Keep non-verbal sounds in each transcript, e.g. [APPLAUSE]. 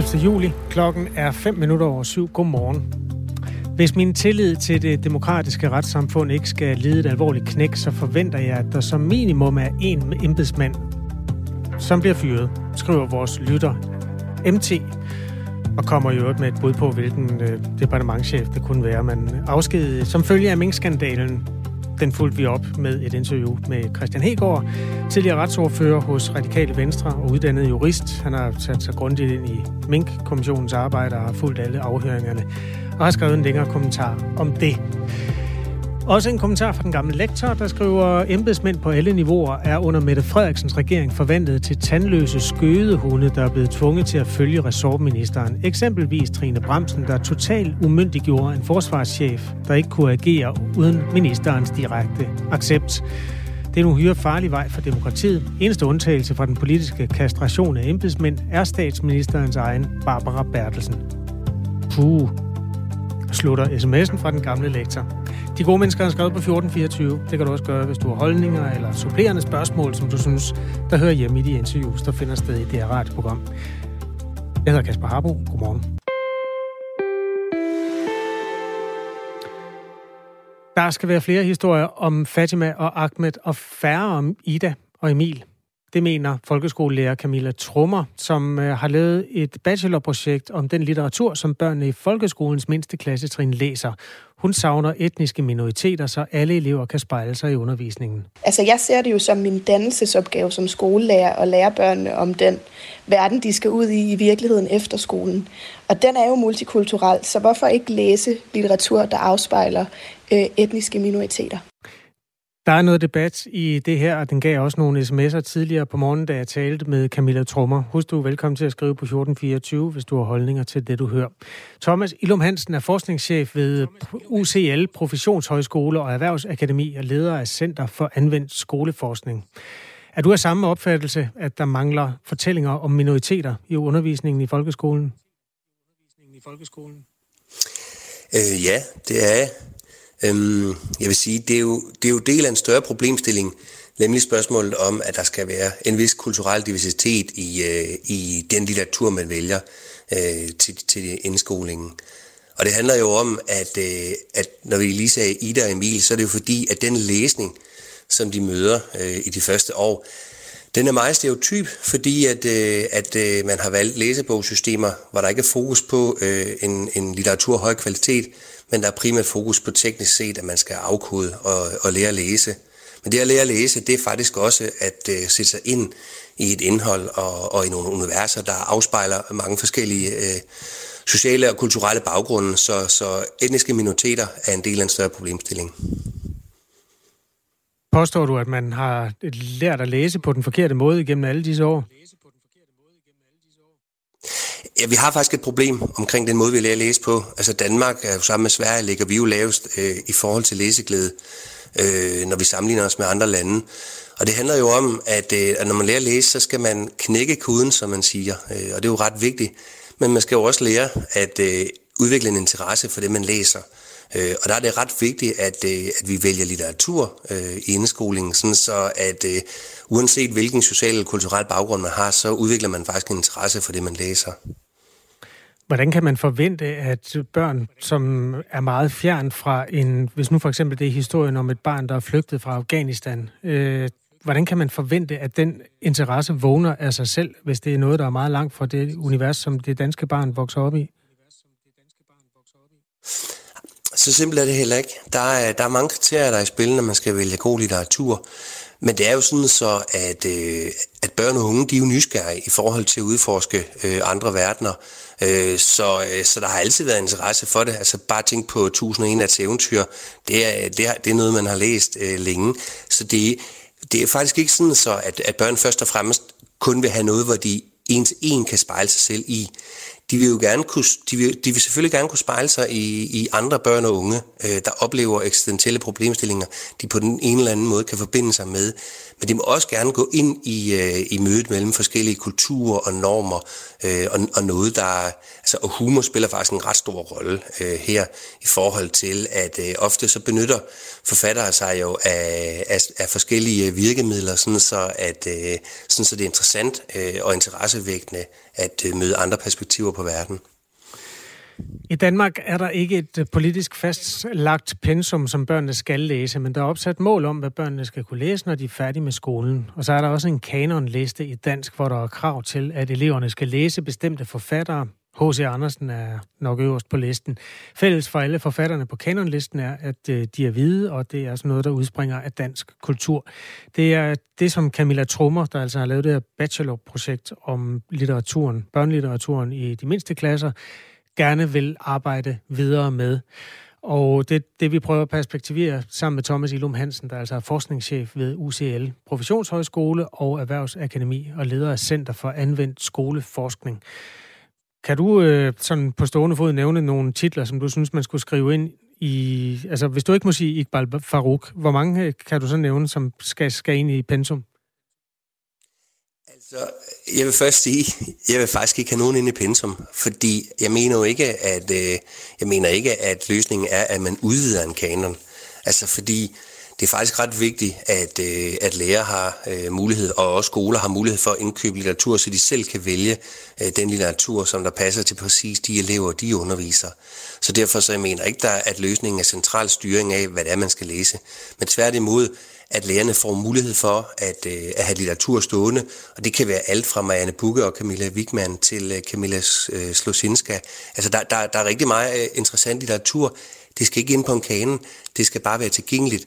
11. juli. Klokken er 5 minutter over syv. Godmorgen. Hvis min tillid til det demokratiske retssamfund ikke skal lide et alvorligt knæk, så forventer jeg, at der som minimum er en embedsmand, som bliver fyret, skriver vores lytter MT, og kommer i øvrigt med et bud på, hvilken øh, departementchef det kunne være, man afskedede som følge af minkskandalen den fulgte vi op med et interview med Christian Hegård, tidligere retsordfører hos Radikale Venstre og uddannet jurist. Han har sat sig grundigt ind i Mink-kommissionens arbejde og har fulgt alle afhøringerne og har skrevet en længere kommentar om det. Også en kommentar fra den gamle lektor, der skriver, embedsmænd på alle niveauer er under Mette Frederiksens regering forvandlet til tandløse skødehunde, der er blevet tvunget til at følge ressortministeren. Eksempelvis Trine Bremsen, der totalt umyndiggjorde en forsvarschef, der ikke kunne agere uden ministerens direkte accept. Det er en uhyre farlig vej for demokratiet. Eneste undtagelse fra den politiske kastration af embedsmænd er statsministerens egen Barbara Bertelsen. Puh, slutter sms'en fra den gamle lektor. De gode mennesker har skrevet på 1424. Det kan du også gøre, hvis du har holdninger eller supplerende spørgsmål, som du synes, der hører hjemme i de interviews, der finder sted i det her radioprogram. Jeg hedder Kasper Harbo. Godmorgen. Der skal være flere historier om Fatima og Ahmed, og færre om Ida og Emil. Det mener folkeskolelærer Camilla Trummer, som øh, har lavet et bachelorprojekt om den litteratur, som børnene i folkeskolens mindste klassetrin læser. Hun savner etniske minoriteter, så alle elever kan spejle sig i undervisningen. Altså jeg ser det jo som min dannelsesopgave som skolelærer at lære børnene om den verden, de skal ud i i virkeligheden efter skolen. Og den er jo multikulturel, så hvorfor ikke læse litteratur, der afspejler øh, etniske minoriteter? Der er noget debat i det her, og den gav også nogle sms'er tidligere på morgenen, da jeg talte med Camilla Trummer. Husk, du er velkommen til at skrive på 1424, hvis du har holdninger til det, du hører. Thomas Ilum Hansen er forskningschef ved UCL, Professionshøjskole og Erhvervsakademi og leder af Center for Anvendt Skoleforskning. Er du af samme opfattelse, at der mangler fortællinger om minoriteter i undervisningen i folkeskolen? I folkeskolen? Øh, ja, det er jeg. Øhm, jeg vil sige, det er, jo, det er jo del af en større problemstilling, nemlig spørgsmålet om, at der skal være en vis kulturel diversitet i, øh, i den litteratur, man vælger øh, til, til indskolingen. Og det handler jo om, at, øh, at når vi lige sagde Ida og Emil, så er det jo fordi, at den læsning, som de møder øh, i de første år, den er meget stereotyp, fordi at, øh, at øh, man har valgt læsebogssystemer, hvor der ikke er fokus på øh, en, en litteratur af høj kvalitet, men der er primært fokus på teknisk set, at man skal afkode og, og lære at læse. Men det at lære at læse, det er faktisk også at øh, sætte sig ind i et indhold og, og i nogle universer, der afspejler mange forskellige øh, sociale og kulturelle baggrunde, så, så etniske minoriteter er en del af en større problemstilling. Påstår du, at man har lært at læse på den forkerte måde igennem alle disse år? Ja, vi har faktisk et problem omkring den måde, vi lærer at læse på. Altså Danmark, er jo sammen med Sverige, ligger vi jo lavest øh, i forhold til læseglæde, øh, når vi sammenligner os med andre lande. Og det handler jo om, at, øh, at når man lærer at læse, så skal man knække kuden, som man siger. Øh, og det er jo ret vigtigt. Men man skal jo også lære at øh, udvikle en interesse for det, man læser. Øh, og der er det ret vigtigt, at, øh, at vi vælger litteratur øh, i indskolingen, sådan så at øh, uanset hvilken social eller kulturel baggrund man har, så udvikler man faktisk en interesse for det, man læser. Hvordan kan man forvente, at børn, som er meget fjern fra en, hvis nu for eksempel det er historien om et barn, der er flygtet fra Afghanistan, øh, hvordan kan man forvente, at den interesse vågner af sig selv, hvis det er noget, der er meget langt fra det univers, som det danske barn vokser op i? Så simpelt er det heller ikke. Der er, der er mange kriterier, der er i spil, når man skal vælge god litteratur. Men det er jo sådan så, at, øh, at børn og unge, de er jo nysgerrige i forhold til at udforske øh, andre verdener. Øh, så, øh, så der har altid været interesse for det. Altså bare tænk på 1001 nats eventyr. Det er, øh, det, er, det er noget, man har læst øh, længe. Så det, det er faktisk ikke sådan så, at, at børn først og fremmest kun vil have noget, hvor de en til en kan spejle sig selv i de vil jo gerne kunne, de vil, de vil selvfølgelig gerne kunne spejle sig i, i andre børn og unge, øh, der oplever eksistentielle problemstillinger, de på den ene eller anden måde kan forbinde sig med. Men de må også gerne gå ind i, øh, i mødet mellem forskellige kulturer og normer, øh, og, og noget, der... Altså, og humor spiller faktisk en ret stor rolle øh, her i forhold til, at øh, ofte så benytter forfattere sig jo af, af, af forskellige virkemidler, sådan så, at, øh, sådan så det er interessant øh, og interessevækkende at øh, møde andre perspektiver på verden. I Danmark er der ikke et øh, politisk fastlagt pensum, som børnene skal læse, men der er opsat mål om, hvad børnene skal kunne læse, når de er færdige med skolen. Og så er der også en kanonliste i dansk, hvor der er krav til, at eleverne skal læse bestemte forfattere. H.C. Andersen er nok øverst på listen. Fælles for alle forfatterne på kanonlisten er, at øh, de er hvide, og det er sådan noget, der udspringer af dansk kultur. Det er det, som Camilla Trummer, der altså har lavet det her bachelorprojekt om litteraturen, børnelitteraturen i de mindste klasser, gerne vil arbejde videre med. Og det, det vi prøver at perspektivere sammen med Thomas Ilum Hansen, der altså er forskningschef ved UCL Professionshøjskole og Erhvervsakademi og leder af Center for Anvendt Skoleforskning. Kan du øh, sådan på stående fod nævne nogle titler, som du synes, man skulle skrive ind i... Altså, hvis du ikke må sige Iqbal Farouk, hvor mange øh, kan du så nævne, som skal, skal ind i pensum? Så jeg vil først sige, jeg vil faktisk ikke have nogen ind i pensum, fordi jeg mener jo ikke, at øh, jeg mener ikke, at løsningen er, at man udvider en kanon. Altså fordi det er faktisk ret vigtigt, at, øh, at lærer har øh, mulighed, og også skoler har mulighed for at indkøbe litteratur, så de selv kan vælge øh, den litteratur, som der passer til præcis de elever, de underviser. Så derfor så jeg mener ikke, der, at løsningen er central styring af, hvad det er, man skal læse. Men tværtimod, at lærerne får mulighed for at, øh, at have litteratur stående, og det kan være alt fra Marianne Bugge og Camilla Wigman til øh, Camilla øh, Slosinska. Altså der, der, der er rigtig meget øh, interessant litteratur. Det skal ikke ind på en kanen, det skal bare være tilgængeligt.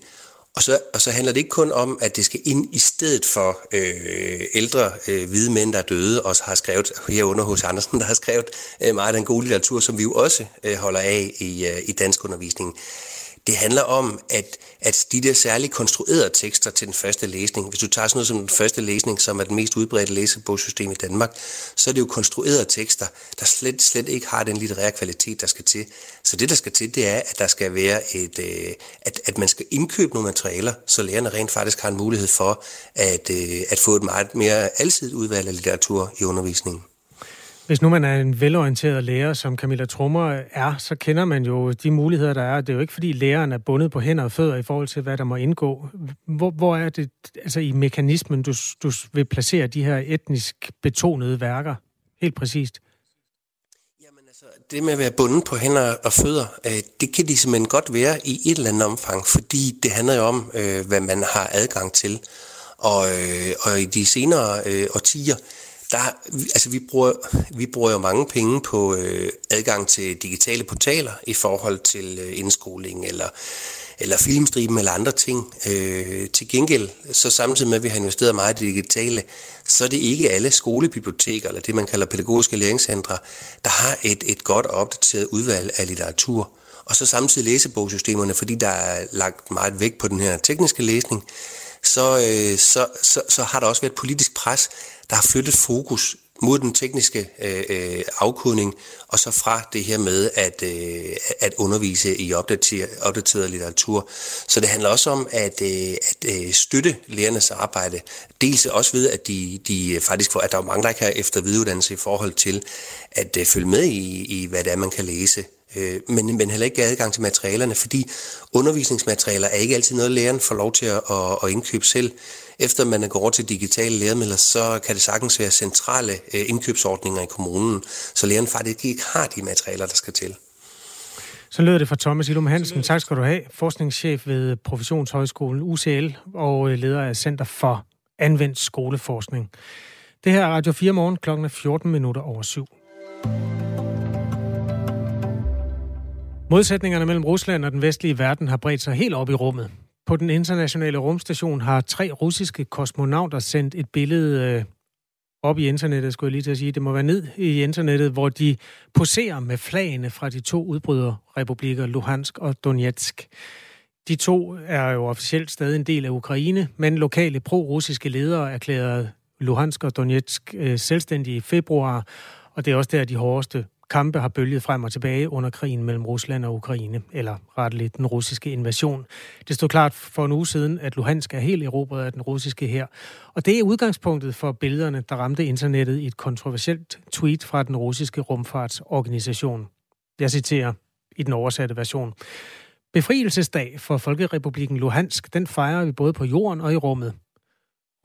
Og så, og så handler det ikke kun om, at det skal ind i stedet for øh, ældre øh, hvide mænd, der er døde, og har skrevet, herunder hos Andersen, der har skrevet øh, meget af den gode litteratur, som vi jo også øh, holder af i, øh, i dansk undervisning. Det handler om, at, at de der særligt konstruerede tekster til den første læsning, hvis du tager sådan noget som den første læsning, som er den mest udbredte læsebogssystem i Danmark, så er det jo konstruerede tekster, der slet, slet ikke har den litterære kvalitet, der skal til. Så det, der skal til, det er, at der skal være et, øh, at, at man skal indkøbe nogle materialer, så lærerne rent faktisk har en mulighed for at, øh, at få et meget mere alsidigt udvalg af litteratur i undervisningen. Hvis nu man er en velorienteret lærer, som Camilla Trummer er, så kender man jo de muligheder, der er. Det er jo ikke, fordi læreren er bundet på hænder og fødder i forhold til, hvad der må indgå. Hvor, hvor er det altså i mekanismen, du, du vil placere de her etnisk betonede værker? Helt præcist. Jamen altså, det med at være bundet på hænder og fødder, øh, det kan de simpelthen godt være i et eller andet omfang, fordi det handler jo om, øh, hvad man har adgang til. Og, øh, og i de senere årtier, der, altså vi bruger, vi bruger jo mange penge på øh, adgang til digitale portaler i forhold til øh, indskoling eller, eller filmstriben eller andre ting. Øh, til gengæld, så samtidig med at vi har investeret meget i digitale, så er det ikke alle skolebiblioteker, eller det man kalder pædagogiske læringscentre, der har et, et godt og opdateret udvalg af litteratur. Og så samtidig læsebogsystemerne, fordi der er lagt meget vægt på den her tekniske læsning, så, øh, så, så, så har der også været politisk pres der har flyttet fokus mod den tekniske øh, øh, afkodning, og så fra det her med at, øh, at undervise i opdateret, opdateret litteratur. Så det handler også om at, øh, at øh, støtte lærernes arbejde. Dels også ved, at de, de faktisk får, at der er mange, der ikke har efter videreuddannelse i forhold til at øh, følge med i, i, hvad det er, man kan læse. Øh, men, men heller ikke adgang til materialerne, fordi undervisningsmaterialer er ikke altid noget, læreren får lov til at, at, at indkøbe selv efter man går over til digitale læremidler, så kan det sagtens være centrale øh, indkøbsordninger i kommunen, så læreren faktisk ikke har de materialer, der skal til. Så lød det fra Thomas Ilum Hansen. Tak skal du have. Forskningschef ved Professionshøjskolen UCL og øh, leder af Center for Anvendt Skoleforskning. Det her er Radio 4 morgen klokken 14 minutter over syv. Modsætningerne mellem Rusland og den vestlige verden har bredt sig helt op i rummet. På den internationale rumstation har tre russiske kosmonauter sendt et billede øh, op i internettet, skulle jeg lige til at sige. Det må være ned i internettet, hvor de poserer med flagene fra de to udbryderrepublikker, Luhansk og Donetsk. De to er jo officielt stadig en del af Ukraine, men lokale pro-russiske ledere erklærede Luhansk og Donetsk øh, selvstændige i februar, og det er også der, de hårdeste kampe har bølget frem og tilbage under krigen mellem Rusland og Ukraine, eller retteligt den russiske invasion. Det stod klart for en uge siden, at Luhansk er helt erobret af den russiske her. Og det er udgangspunktet for billederne, der ramte internettet i et kontroversielt tweet fra den russiske rumfartsorganisation. Jeg citerer i den oversatte version. Befrielsesdag for Folkerepubliken Luhansk, den fejrer vi både på jorden og i rummet.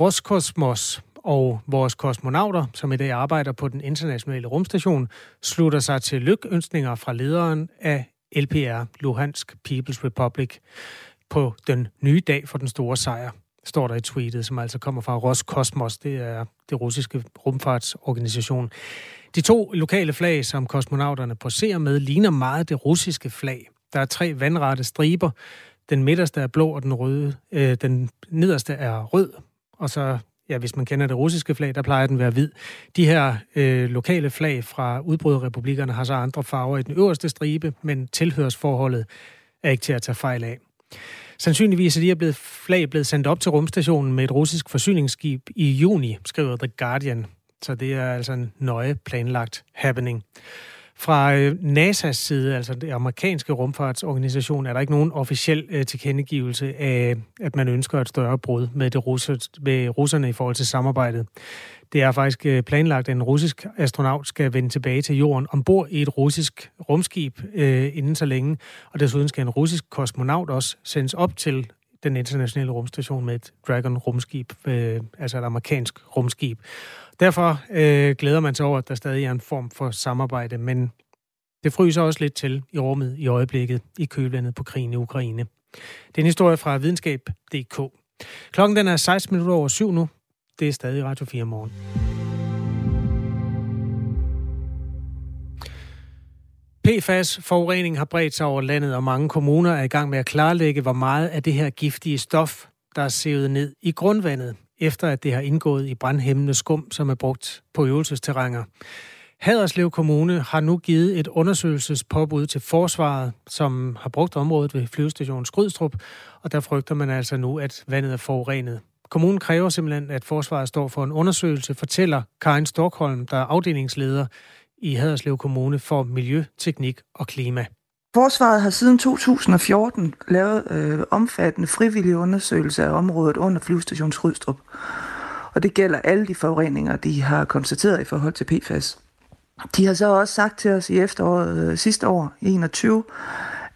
Roskosmos og vores kosmonauter, som i dag arbejder på den internationale rumstation, slutter sig til lykønskninger fra lederen af LPR, Luhansk People's Republic, på den nye dag for den store sejr, står der i tweetet, som altså kommer fra Roskosmos, det er det russiske rumfartsorganisation. De to lokale flag, som kosmonauterne poserer med, ligner meget det russiske flag. Der er tre vandrette striber. Den midterste er blå, og den, røde, øh, den nederste er rød. Og så, ja, hvis man kender det russiske flag, der plejer den at være hvid. De her øh, lokale flag fra udbryderrepublikkerne har så andre farver i den øverste stribe, men tilhørsforholdet er ikke til at tage fejl af. Sandsynligvis er de her blevet, flag blevet sendt op til rumstationen med et russisk forsyningsskib i juni, skriver The Guardian. Så det er altså en nøje planlagt happening. Fra øh, NASA's side, altså det amerikanske rumfartsorganisation, er der ikke nogen officiel øh, tilkendegivelse af, at man ønsker et større brud med, det russer, med russerne i forhold til samarbejdet. Det er faktisk øh, planlagt, at en russisk astronaut skal vende tilbage til jorden ombord i et russisk rumskib øh, inden så længe. Og desuden skal en russisk kosmonaut også sendes op til den internationale rumstation med et Dragon-rumskib, øh, altså et amerikansk rumskib. Derfor øh, glæder man sig over, at der stadig er en form for samarbejde, men det fryser også lidt til i rummet i øjeblikket i kølvandet på krigen i Ukraine. Det er en historie fra videnskab.dk. Klokken den er 16 minutter over syv nu. Det er stadig Radio 4 morgen. PFAS-forurening har bredt sig over landet, og mange kommuner er i gang med at klarlægge, hvor meget af det her giftige stof, der er sævet ned i grundvandet, efter at det har indgået i brandhæmmende skum, som er brugt på øvelsesterrænger. Haderslev Kommune har nu givet et undersøgelsespåbud til forsvaret, som har brugt området ved flyvestationen Skrydstrup, og der frygter man altså nu, at vandet er forurenet. Kommunen kræver simpelthen, at forsvaret står for en undersøgelse, fortæller Karin Storkholm, der er afdelingsleder i Haderslev Kommune for Miljø, Teknik og Klima. Forsvaret har siden 2014 lavet øh, omfattende frivillige undersøgelser af området under flyvestation Skrydstrup. Og det gælder alle de forureninger, de har konstateret i forhold til PFAS. De har så også sagt til os i efteråret øh, sidste år, 21,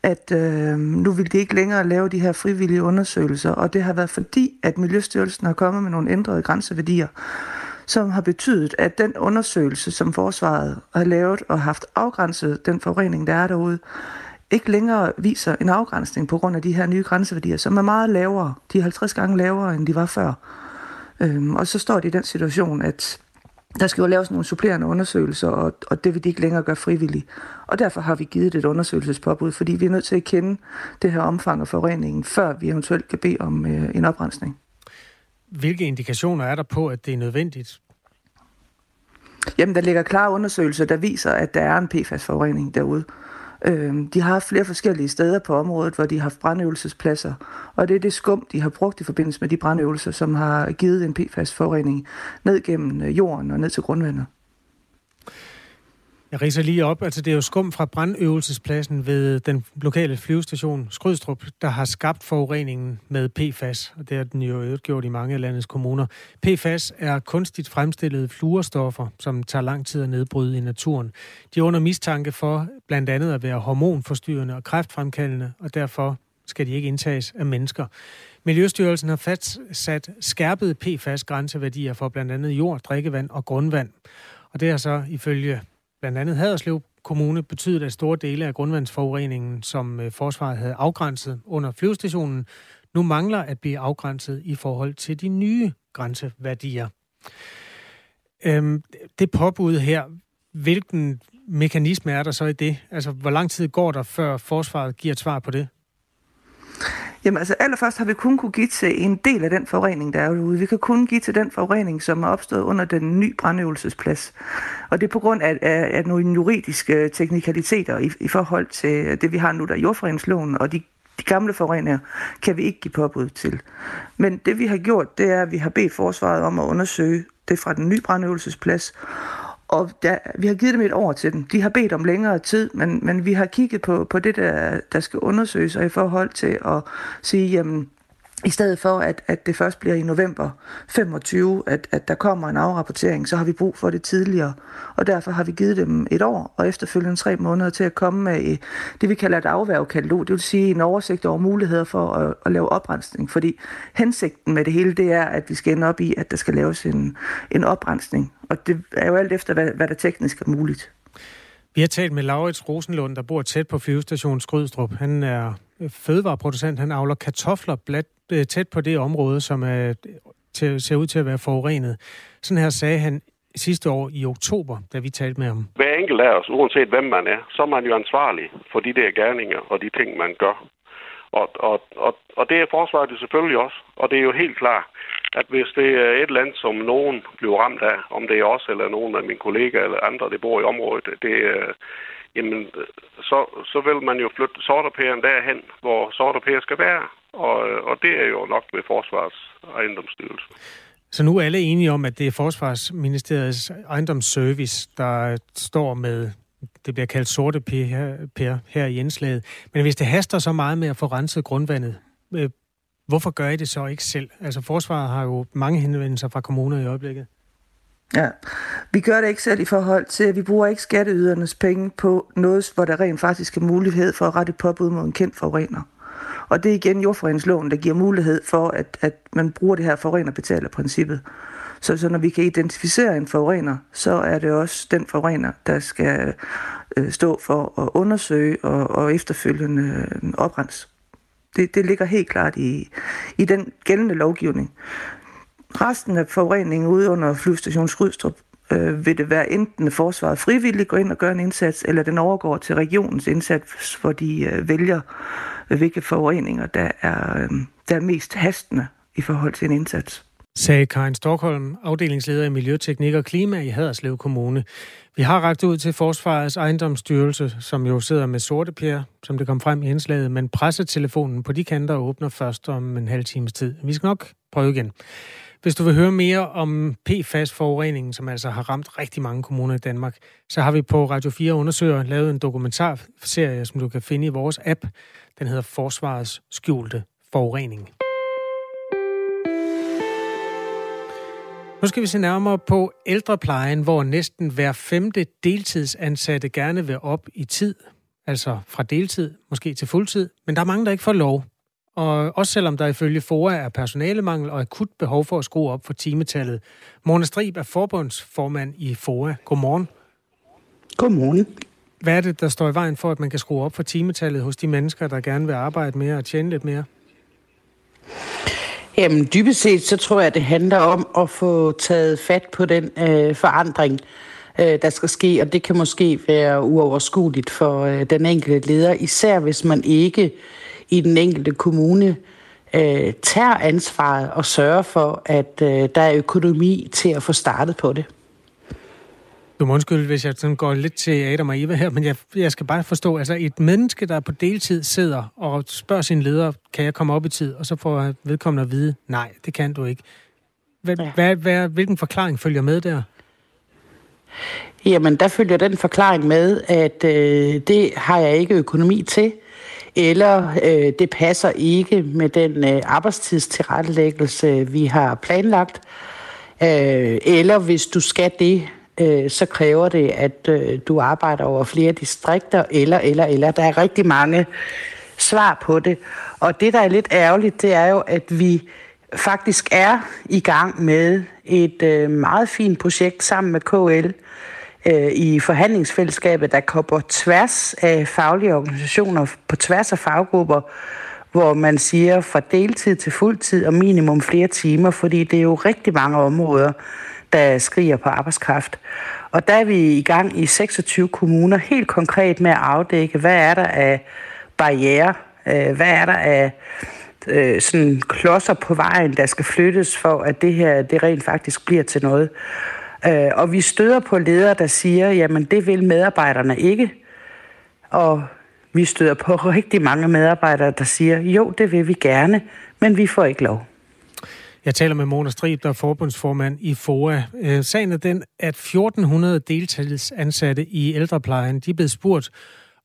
at øh, nu vil de ikke længere lave de her frivillige undersøgelser, og det har været fordi, at Miljøstyrelsen har kommet med nogle ændrede grænseværdier, som har betydet, at den undersøgelse, som forsvaret har lavet og haft afgrænset den forurening, der er derude, ikke længere viser en afgrænsning på grund af de her nye grænseværdier, som er meget lavere. De er 50 gange lavere, end de var før. Øhm, og så står de i den situation, at der skal jo laves nogle supplerende undersøgelser, og, og det vil de ikke længere gøre frivilligt. Og derfor har vi givet et undersøgelsespåbud, fordi vi er nødt til at kende det her omfang af forureningen, før vi eventuelt kan bede om øh, en oprensning. Hvilke indikationer er der på, at det er nødvendigt? Jamen, der ligger klare undersøgelser, der viser, at der er en PFAS-forurening derude. Øh, de har haft flere forskellige steder på området, hvor de har haft brandøvelsespladser, og det er det skum, de har brugt i forbindelse med de brandøvelser, som har givet en PFAS-forurening ned gennem øh, jorden og ned til grundvandet. Jeg riser lige op. Altså, det er jo skum fra brandøvelsespladsen ved den lokale flyvestation Skrydstrup, der har skabt forureningen med PFAS, og det har den jo gjort i mange af landets kommuner. PFAS er kunstigt fremstillede fluorstoffer, som tager lang tid at nedbryde i naturen. De er under mistanke for blandt andet at være hormonforstyrrende og kræftfremkaldende, og derfor skal de ikke indtages af mennesker. Miljøstyrelsen har fastsat skærpede PFAS-grænseværdier for blandt andet jord, drikkevand og grundvand. Og det er så ifølge blandt andet Haderslev Kommune betydet, at store dele af grundvandsforureningen, som øh, forsvaret havde afgrænset under flyvestationen, nu mangler at blive afgrænset i forhold til de nye grænseværdier. Øhm, det påbud her, hvilken mekanisme er der så i det? Altså, hvor lang tid går der, før forsvaret giver et svar på det? Jamen altså allerførst har vi kun kunne give til en del af den forurening, der er derude. Vi kan kun give til den forurening, som er opstået under den nye brandøvelsesplads. Og det er på grund af, af, af nogle juridiske øh, teknikaliteter i, i forhold til øh, det, vi har nu, der er jordforeningsloven, og de de gamle forureninger kan vi ikke give påbud til. Men det vi har gjort, det er, at vi har bedt forsvaret om at undersøge det fra den nye brandøvelsesplads, og der, vi har givet dem et år til dem. De har bedt om længere tid, men, men vi har kigget på, på det, der, der skal undersøges, og i forhold til at sige, jamen, i stedet for, at, at det først bliver i november 25, at, at der kommer en afrapportering, så har vi brug for det tidligere. Og derfor har vi givet dem et år, og efterfølgende tre måneder til at komme med det, vi kalder et afværgekatalog. Det vil sige en oversigt over muligheder for at, at lave oprensning. Fordi hensigten med det hele, det er, at vi skal ende op i, at der skal laves en, en oprensning. Og det er jo alt efter, hvad, hvad der teknisk er muligt. Vi har talt med Laurits Rosenlund, der bor tæt på flyvestationen Skrydstrup. Han er fødevareproducent. Han avler kartofler blandt, Øh, tæt på det område, som er, til, ser ud til at være forurenet. Sådan her sagde han sidste år i oktober, da vi talte med ham. Hver enkelt af os, uanset hvem man er, så er man jo ansvarlig for de der gerninger og de ting, man gør. Og, og, og, og det er forsvaret jo selvfølgelig også. Og det er jo helt klart, at hvis det er et land, som nogen bliver ramt af, om det er os eller nogen af mine kollegaer eller andre, der bor i området, det, jamen, så, så vil man jo flytte sorterpæren derhen, hvor sorterpæren skal være. Og, og det er jo nok ved Forsvars ejendomsstyrelse. Så nu er alle enige om, at det er Forsvarsministeriets ejendomsservice, der står med, det bliver kaldt sorte pære her, her i indslaget. Men hvis det haster så meget med at få renset grundvandet, øh, hvorfor gør I det så ikke selv? Altså Forsvaret har jo mange henvendelser fra kommuner i øjeblikket. Ja, vi gør det ikke selv i forhold til, at vi bruger ikke skatteydernes penge på noget, hvor der rent faktisk er mulighed for at rette påbud mod en kendt forurener. Og det er igen jordforeningsloven, der giver mulighed for, at, at man bruger det her forurener-betaler-princippet. Så, så når vi kan identificere en forurener, så er det også den forurener, der skal øh, stå for at undersøge og, og efterfølgende øh, oprens. Det, det ligger helt klart i, i den gældende lovgivning. Resten af forureningen ude under flyvestation Skrydstrup øh, vil det være enten forsvaret frivilligt går ind og gør en indsats, eller den overgår til regionens indsats, hvor de øh, vælger, hvilke forureninger, der er, øhm, der er mest hastende i forhold til en indsats. Sagde Karin Stockholm, afdelingsleder i Miljøteknik og Klima i Haderslev Kommune. Vi har ragt ud til Forsvarets ejendomsstyrelse, som jo sidder med sorte pjer, som det kom frem i indslaget, men pressetelefonen på de kanter åbner først om en halv times tid. Vi skal nok prøve igen. Hvis du vil høre mere om PFAS-forureningen, som altså har ramt rigtig mange kommuner i Danmark, så har vi på Radio 4 Undersøger lavet en dokumentarserie, som du kan finde i vores app. Den hedder Forsvarets skjulte forurening. Nu skal vi se nærmere på ældreplejen, hvor næsten hver femte deltidsansatte gerne vil op i tid, altså fra deltid, måske til fuldtid, men der er mange, der ikke får lov. Og også selvom der ifølge FOA er personalemangel og akut behov for at skrue op for timetallet. Mona Strib er forbundsformand i FOA. Godmorgen. Godmorgen. Hvad er det, der står i vejen for, at man kan skrue op for timetallet hos de mennesker, der gerne vil arbejde mere og tjene lidt mere? Jamen, dybest set, så tror jeg, det handler om at få taget fat på den øh, forandring, øh, der skal ske, og det kan måske være uoverskueligt for øh, den enkelte leder, især hvis man ikke i den enkelte kommune øh, tager ansvaret og sørger for, at øh, der er økonomi til at få startet på det. Du må undskylde, hvis jeg sådan går lidt til Adam og Eva her, men jeg, jeg skal bare forstå, altså et menneske, der på deltid sidder og spørger sin leder, kan jeg komme op i tid? Og så får vedkommende at vide, nej, det kan du ikke. Hvad, ja. hvad, hvad, hvilken forklaring følger med der? Jamen, der følger den forklaring med, at øh, det har jeg ikke økonomi til eller øh, det passer ikke med den øh, arbejdstidstilrettelæggelse, vi har planlagt, øh, eller hvis du skal det, øh, så kræver det, at øh, du arbejder over flere distrikter, eller, eller, eller. Der er rigtig mange svar på det. Og det, der er lidt ærgerligt, det er jo, at vi faktisk er i gang med et øh, meget fint projekt sammen med KL, øh, i forhandlingsfællesskabet, der går på tværs af faglige organisationer, på tværs af faggrupper, hvor man siger fra deltid til fuldtid og minimum flere timer, fordi det er jo rigtig mange områder, der skriger på arbejdskraft. Og der er vi i gang i 26 kommuner helt konkret med at afdække, hvad er der af barriere, øh, hvad er der af øh, sådan klodser på vejen, der skal flyttes for, at det her det rent faktisk bliver til noget. Øh, og vi støder på ledere, der siger, jamen det vil medarbejderne ikke. Og vi støder på [LAUGHS] rigtig mange medarbejdere, der siger, jo, det vil vi gerne, men vi får ikke lov. Jeg taler med Mona Strib, der er forbundsformand i FOA. Øh, sagen er den, at 1400 deltidsansatte i ældreplejen, de er blevet spurgt,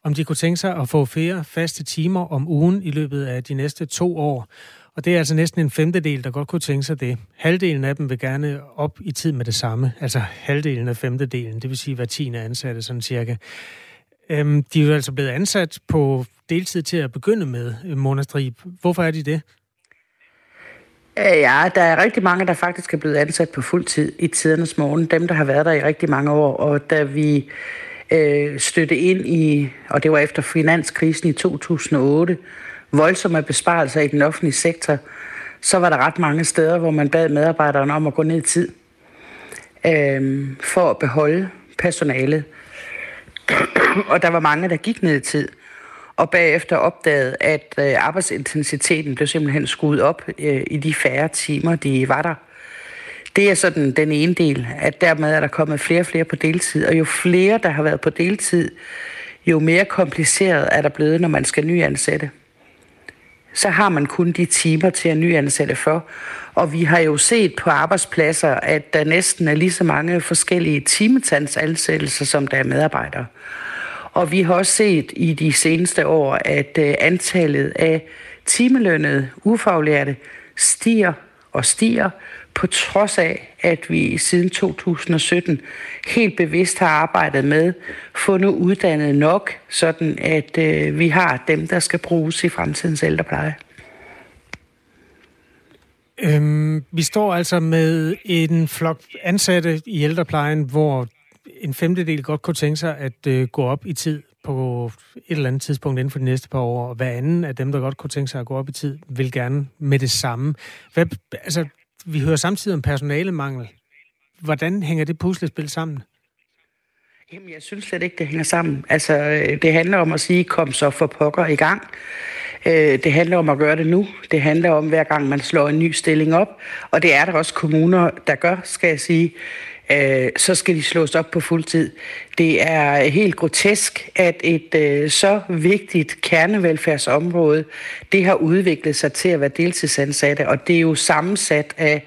om de kunne tænke sig at få flere faste timer om ugen i løbet af de næste to år. Og det er altså næsten en femtedel, der godt kunne tænke sig det. Halvdelen af dem vil gerne op i tid med det samme. Altså halvdelen af femtedelen, det vil sige hver tiende ansatte, sådan cirka. Øhm, de er jo altså blevet ansat på deltid til at begynde med, øh, Mona Strib. Hvorfor er de det? Øh, ja, der er rigtig mange, der faktisk er blevet ansat på fuld tid i tidernes morgen. Dem, der har været der i rigtig mange år. Og da vi øh, støtte ind i, og det var efter finanskrisen i 2008, voldsomme besparelser i den offentlige sektor, så var der ret mange steder, hvor man bad medarbejderne om at gå ned i tid øh, for at beholde personalet. [CLEARS THROAT] og der var mange, der gik ned i tid og bagefter opdagede, at øh, arbejdsintensiteten blev simpelthen skudt op øh, i de færre timer, de var der. Det er sådan den ene del, at dermed er der kommet flere og flere på deltid, og jo flere, der har været på deltid, jo mere kompliceret er der blevet, når man skal nyansætte. Så har man kun de timer til at nyansætte for. Og vi har jo set på arbejdspladser, at der næsten er lige så mange forskellige timetandsansættelser, som der er medarbejdere. Og vi har også set i de seneste år, at øh, antallet af timelønnede ufaglærte stiger og stiger, på trods af, at vi siden 2017 helt bevidst har arbejdet med fundet uddannet nok, sådan at øh, vi har dem, der skal bruges i fremtidens ældrepleje. Øhm, vi står altså med en flok ansatte i ældreplejen, hvor en femtedel godt kunne tænke sig at øh, gå op i tid på et eller andet tidspunkt inden for de næste par år, og hver anden af dem, der godt kunne tænke sig at gå op i tid, vil gerne med det samme. Hvad, altså, vi hører samtidig om personalemangel. Hvordan hænger det puslespil sammen? Jamen, jeg synes slet ikke, det hænger sammen. Altså, øh, det handler om at sige, kom så for pokker i gang. Øh, det handler om at gøre det nu. Det handler om, hver gang man slår en ny stilling op. Og det er der også kommuner, der gør, skal jeg sige. Øh, så skal de slås op på fuld tid. Det er helt grotesk, at et øh, så vigtigt kernevelfærdsområde, det har udviklet sig til at være deltidsansatte, og det er jo sammensat af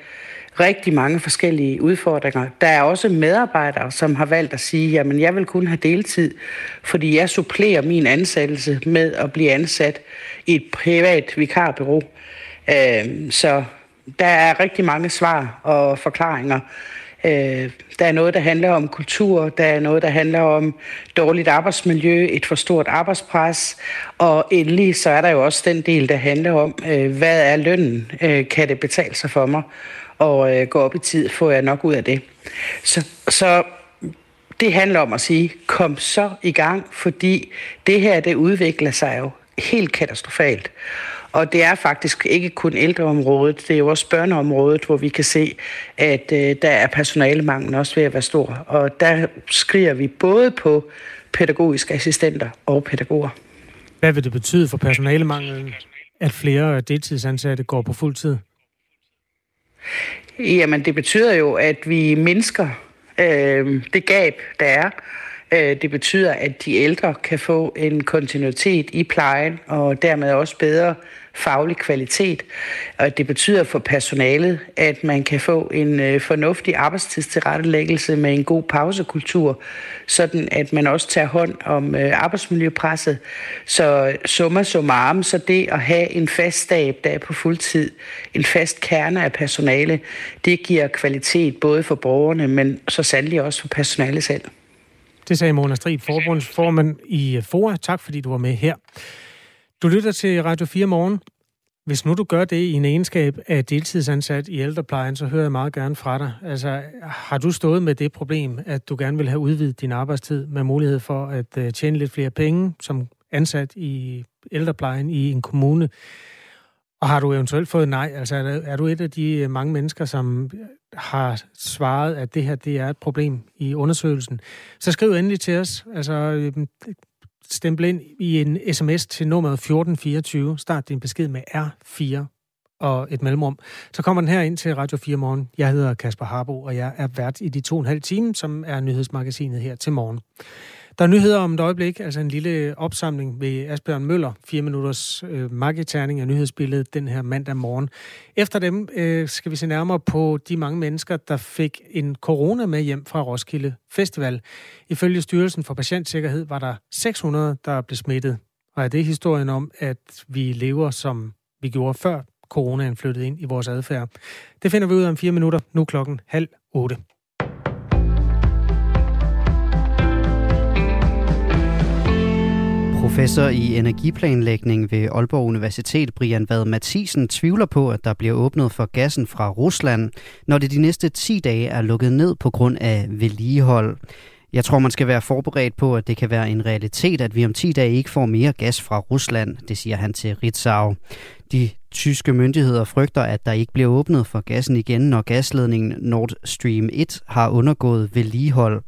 rigtig mange forskellige udfordringer. Der er også medarbejdere, som har valgt at sige, jamen jeg vil kun have deltid, fordi jeg supplerer min ansættelse med at blive ansat i et privat vikarbureau. Øh, så der er rigtig mange svar og forklaringer. Øh, der er noget, der handler om kultur, der er noget, der handler om dårligt arbejdsmiljø, et for stort arbejdspres, og endelig så er der jo også den del, der handler om, øh, hvad er lønnen? Øh, kan det betale sig for mig? og øh, gå op i tid, får jeg nok ud af det. Så, så det handler om at sige, kom så i gang, fordi det her, det udvikler sig jo helt katastrofalt. Og det er faktisk ikke kun ældreområdet, det er jo også børneområdet, hvor vi kan se, at øh, der er personalemangel også ved at være stor. Og der skriger vi både på pædagogiske assistenter og pædagoger. Hvad vil det betyde for personalemangelen, at flere deltidsansatte går på fuld tid? Jamen, det betyder jo, at vi mindsker øh, det gab, der er. Øh, det betyder, at de ældre kan få en kontinuitet i plejen, og dermed også bedre faglig kvalitet. Og det betyder for personalet, at man kan få en øh, fornuftig arbejdstidstilrettelæggelse med en god pausekultur, sådan at man også tager hånd om øh, arbejdsmiljøpresset. Så summa summarum, så det at have en fast stab, der er på fuld tid, en fast kerne af personale, det giver kvalitet både for borgerne, men så sandelig også for personalet selv. Det sagde Mona Strib, forbundsformand i FOA. Tak fordi du var med her. Du lytter til Radio 4 morgen. Hvis nu du gør det i en egenskab af deltidsansat i ældreplejen, så hører jeg meget gerne fra dig. Altså, har du stået med det problem, at du gerne vil have udvidet din arbejdstid med mulighed for at øh, tjene lidt flere penge som ansat i ældreplejen i en kommune? Og har du eventuelt fået nej? Altså, er, du et af de øh, mange mennesker, som øh, har svaret, at det her det er et problem i undersøgelsen? Så skriv endelig til os. Altså, stemple ind i en sms til nummeret 1424. Start din besked med R4 og et mellemrum. Så kommer den her ind til Radio 4 morgen. Jeg hedder Kasper Harbo, og jeg er vært i de to og en halv time, som er nyhedsmagasinet her til morgen. Der er nyheder om et øjeblik, altså en lille opsamling ved Asbjørn Møller, fire minutters øh, marketerning af nyhedsbilledet den her mandag morgen. Efter dem øh, skal vi se nærmere på de mange mennesker, der fik en corona med hjem fra Roskilde Festival. Ifølge Styrelsen for Patientsikkerhed var der 600, der blev smittet. Og er det historien om, at vi lever som vi gjorde før coronaen flyttede ind i vores adfærd. Det finder vi ud af om fire minutter, nu klokken halv otte. Professor i energiplanlægning ved Aalborg Universitet, Brian Vad Mathisen, tvivler på, at der bliver åbnet for gassen fra Rusland, når det de næste 10 dage er lukket ned på grund af vedligehold. Jeg tror, man skal være forberedt på, at det kan være en realitet, at vi om 10 dage ikke får mere gas fra Rusland, det siger han til Ritzau. De tyske myndigheder frygter, at der ikke bliver åbnet for gassen igen, når gasledningen Nord Stream 1 har undergået vedligehold.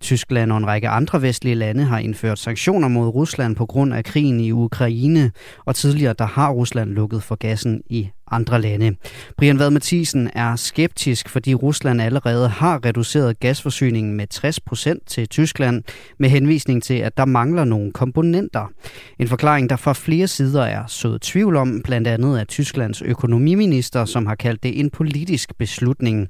Tyskland og en række andre vestlige lande har indført sanktioner mod Rusland på grund af krigen i Ukraine, og tidligere der har Rusland lukket for gassen i andre lande. Brian Vad Mathisen er skeptisk, fordi Rusland allerede har reduceret gasforsyningen med 60% til Tyskland, med henvisning til, at der mangler nogle komponenter. En forklaring, der fra flere sider er sået tvivl om, blandt andet af Tysklands økonomiminister, som har kaldt det en politisk beslutning.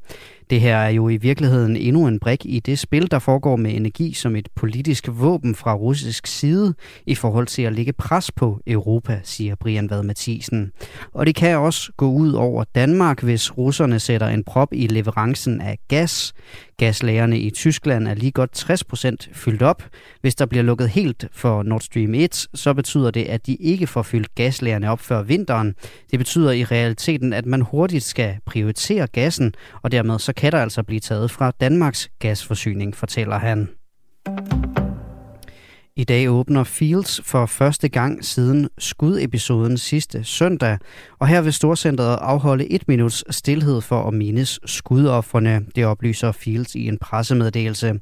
Det her er jo i virkeligheden endnu en brik i det spil, der foregår med energi som et politisk våben fra russisk side i forhold til at lægge pres på Europa, siger Brian Vad Mathisen. Og det kan også gå ud over Danmark, hvis russerne sætter en prop i leverancen af gas. Gaslagerne i Tyskland er lige godt 60 procent fyldt op. Hvis der bliver lukket helt for Nord Stream 1, så betyder det, at de ikke får fyldt gaslagerne op før vinteren. Det betyder i realiteten, at man hurtigt skal prioritere gassen, og dermed så kan der altså blive taget fra Danmarks gasforsyning, fortæller han. I dag åbner Fields for første gang siden skudepisoden sidste søndag, og her vil Storcentret afholde et minuts stillhed for at mindes skudofferne, det oplyser Fields i en pressemeddelelse.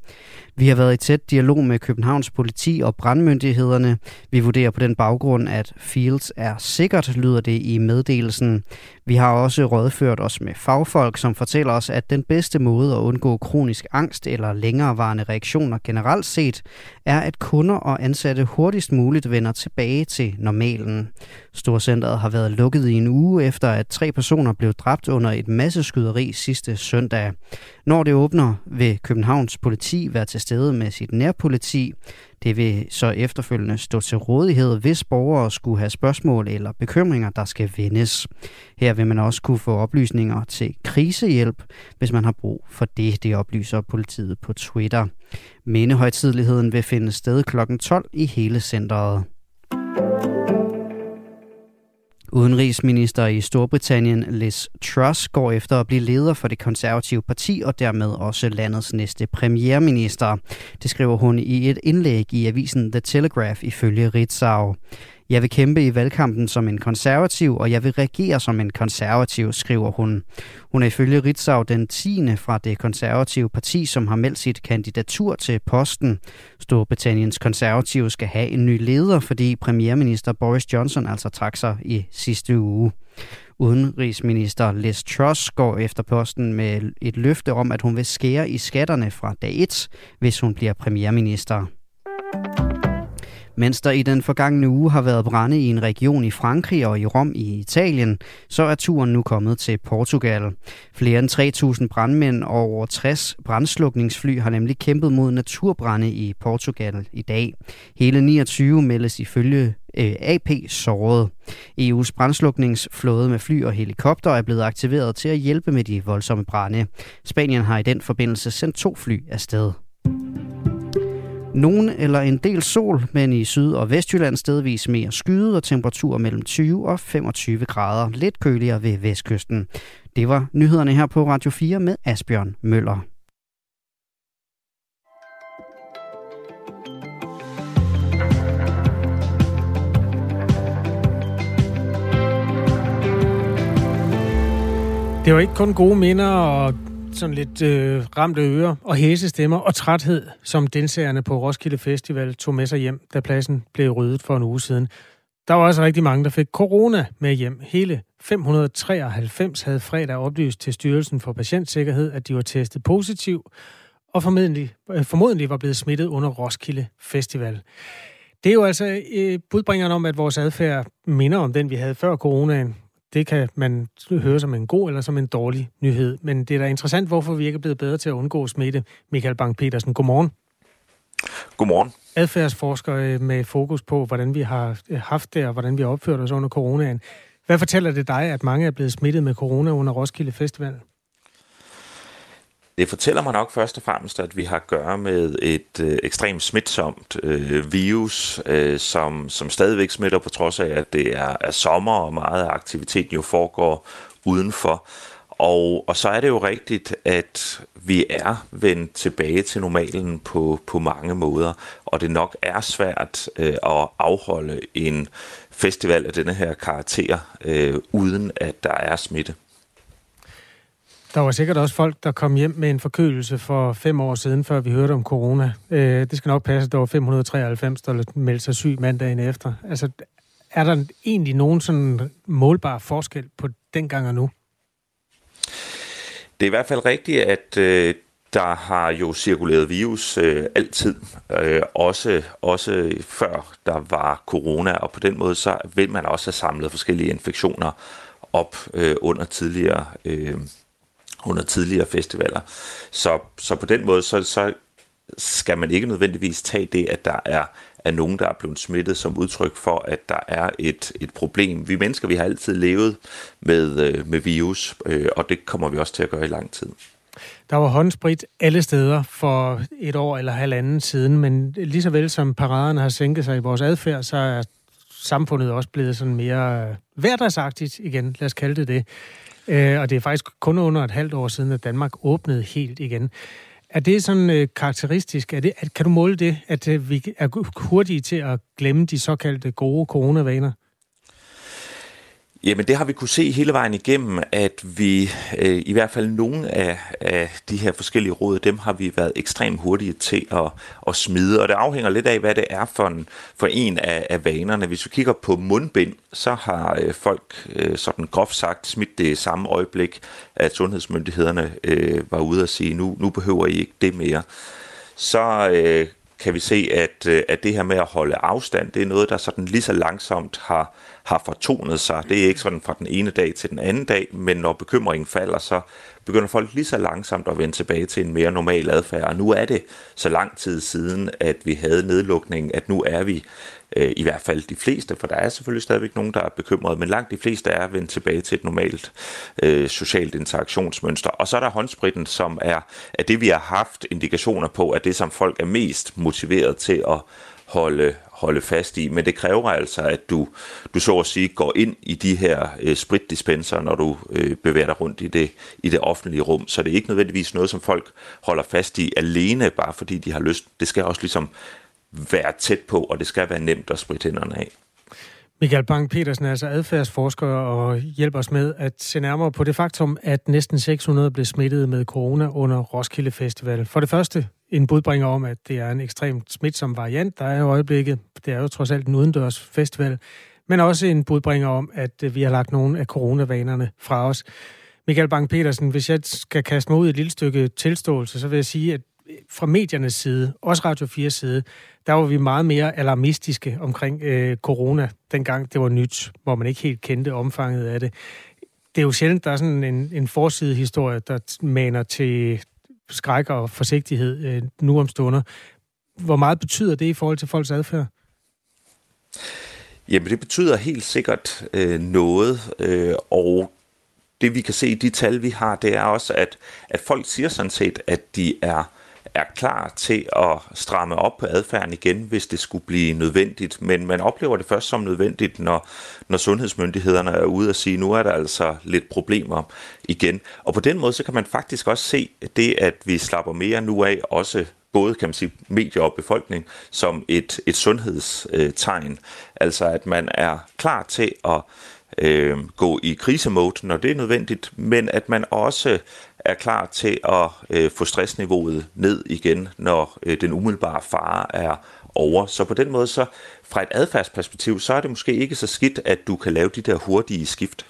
Vi har været i tæt dialog med Københavns politi og brandmyndighederne. Vi vurderer på den baggrund, at Fields er sikkert, lyder det i meddelelsen. Vi har også rådført os med fagfolk, som fortæller os, at den bedste måde at undgå kronisk angst eller længerevarende reaktioner generelt set, er at kunder og ansatte hurtigst muligt vender tilbage til normalen. Storcentret har været lukket i en uge efter, at tre personer blev dræbt under et masseskyderi sidste søndag. Når det åbner, vil Københavns politi være til stede med sit nærpoliti. Det vil så efterfølgende stå til rådighed, hvis borgere skulle have spørgsmål eller bekymringer, der skal vendes. Her vil man også kunne få oplysninger til krisehjælp, hvis man har brug for det, det oplyser politiet på Twitter. Mindehøjtidligheden vil finde sted kl. 12 i hele centret. Udenrigsminister i Storbritannien Liz Truss går efter at blive leder for det konservative parti og dermed også landets næste premierminister. Det skriver hun i et indlæg i avisen The Telegraph ifølge Ritzau. Jeg vil kæmpe i valgkampen som en konservativ, og jeg vil regere som en konservativ, skriver hun. Hun er ifølge Ritzau den 10. fra det konservative parti, som har meldt sit kandidatur til posten. Storbritanniens konservative skal have en ny leder, fordi premierminister Boris Johnson altså trak sig i sidste uge. Udenrigsminister Liz Truss går efter posten med et løfte om, at hun vil skære i skatterne fra dag 1, hvis hun bliver premierminister. Mens der i den forgangne uge har været brænde i en region i Frankrig og i Rom i Italien, så er turen nu kommet til Portugal. Flere end 3.000 brandmænd og over 60 brandslukningsfly har nemlig kæmpet mod naturbrænde i Portugal i dag. Hele 29 meldes ifølge øh, AP såret. EU's brandslukningsflåde med fly og helikopter er blevet aktiveret til at hjælpe med de voldsomme brænde. Spanien har i den forbindelse sendt to fly afsted. Nogen eller en del sol, men i Syd- og Vestjylland stedvis mere skyde og temperaturer mellem 20 og 25 grader. Lidt køligere ved vestkysten. Det var nyhederne her på Radio 4 med Asbjørn Møller. Det var ikke kun gode minder og sådan lidt øh, ramte ører og hæse stemmer og træthed, som deltagerne på Roskilde Festival tog med sig hjem, da pladsen blev ryddet for en uge siden. Der var også rigtig mange, der fik corona med hjem. Hele 593 havde fredag oplyst til Styrelsen for Patientsikkerhed, at de var testet positiv og formodentlig, øh, formodentlig var blevet smittet under Roskilde Festival. Det er jo altså øh, budbringeren om, at vores adfærd minder om den, vi havde før coronaen. Det kan man høre som en god eller som en dårlig nyhed. Men det er da interessant, hvorfor vi ikke er blevet bedre til at undgå smitte. Michael Bang-Petersen, godmorgen. Godmorgen. Adfærdsforsker med fokus på, hvordan vi har haft det, og hvordan vi har opført os under coronaen. Hvad fortæller det dig, at mange er blevet smittet med corona under Roskilde Festival? Det fortæller mig nok først og fremmest, at vi har at gøre med et øh, ekstremt smitsomt øh, virus, øh, som, som stadigvæk smitter på trods af, at det er, er sommer og meget af aktiviteten jo foregår udenfor. Og, og så er det jo rigtigt, at vi er vendt tilbage til normalen på, på mange måder, og det nok er svært øh, at afholde en festival af denne her karakter, øh, uden at der er smitte. Der var sikkert også folk, der kom hjem med en forkølelse for fem år siden, før vi hørte om corona. Øh, det skal nok passe, at der var 593, der meldte sig syg mandagen efter. Altså, er der egentlig nogen sådan målbar forskel på dengang og nu? Det er i hvert fald rigtigt, at øh, der har jo cirkuleret virus øh, altid, øh, også, også før der var corona, og på den måde så vil man også have samlet forskellige infektioner op øh, under tidligere øh, under tidligere festivaler. Så, så på den måde så, så skal man ikke nødvendigvis tage det, at der er, er nogen, der er blevet smittet som udtryk for, at der er et, et problem. Vi mennesker, vi har altid levet med, øh, med virus, øh, og det kommer vi også til at gøre i lang tid. Der var håndsprit alle steder for et år eller halvanden siden, men lige så vel som paraderne har sænket sig i vores adfærd, så er samfundet også blevet sådan mere øh, hverdagsagtigt igen, lad os kalde det det. Øh, og det er faktisk kun under et halvt år siden, at Danmark åbnede helt igen. Er det sådan øh, karakteristisk? Er det, at, kan du måle det, at øh, vi er hurtige til at glemme de såkaldte gode coronavaner? Jamen det har vi kunne se hele vejen igennem, at vi øh, i hvert fald nogle af, af de her forskellige råd, dem har vi været ekstremt hurtige til at, at smide, og det afhænger lidt af, hvad det er for en, for en af, af vanerne. Hvis vi kigger på mundbind, så har øh, folk øh, sådan groft sagt smidt det samme øjeblik, at sundhedsmyndighederne øh, var ude og sige, nu, nu behøver I ikke det mere. Så øh, kan vi se, at, øh, at det her med at holde afstand, det er noget, der sådan lige så langsomt har, har fortonet sig. Det er ikke sådan fra den ene dag til den anden dag, men når bekymringen falder, så begynder folk lige så langsomt at vende tilbage til en mere normal adfærd. Og nu er det så lang tid siden, at vi havde nedlukningen, at nu er vi øh, i hvert fald de fleste, for der er selvfølgelig stadigvæk nogen, der er bekymrede, men langt de fleste er vendt tilbage til et normalt øh, socialt interaktionsmønster. Og så er der håndspritten, som er, er det, vi har haft indikationer på, at det, som folk er mest motiveret til at holde, holde fast i. Men det kræver altså, at du, du så at sige går ind i de her øh, spritdispenser, når du øh, bevæger dig rundt i det, i det offentlige rum. Så det er ikke nødvendigvis noget, som folk holder fast i alene, bare fordi de har lyst. Det skal også ligesom være tæt på, og det skal være nemt at spritte hænderne af. Michael Bang-Petersen er altså adfærdsforsker og hjælper os med at se nærmere på det faktum, at næsten 600 blev smittet med corona under Roskilde Festival. For det første en budbringer om, at det er en ekstremt smitsom variant, der er i øjeblikket. Det er jo trods alt en udendørs festival. Men også en budbringer om, at øh, vi har lagt nogle af coronavanerne fra os. Michael Bang-Petersen, hvis jeg skal kaste mig ud i et lille stykke tilståelse, så vil jeg sige, at fra mediernes side, også Radio 4 side, der var vi meget mere alarmistiske omkring øh, corona, dengang det var nyt, hvor man ikke helt kendte omfanget af det. Det er jo sjældent, der er sådan en, en forsidehistorie, der maner til skræk og forsigtighed øh, nu om stunder. Hvor meget betyder det i forhold til folks adfærd? Jamen, det betyder helt sikkert øh, noget, øh, og det vi kan se i de tal, vi har, det er også, at, at folk siger sådan set, at de er er klar til at stramme op på adfærden igen, hvis det skulle blive nødvendigt. Men man oplever det først som nødvendigt, når, når sundhedsmyndighederne er ude og sige, nu er der altså lidt problemer igen. Og på den måde, så kan man faktisk også se det, at vi slapper mere nu af, også både kan man sige medier og befolkning som et, et sundhedstegn. Altså at man er klar til at øh, gå i krisemode, når det er nødvendigt, men at man også er klar til at øh, få stressniveauet ned igen, når øh, den umiddelbare fare er over. Så på den måde, så fra et adfærdsperspektiv, så er det måske ikke så skidt, at du kan lave de der hurtige skift.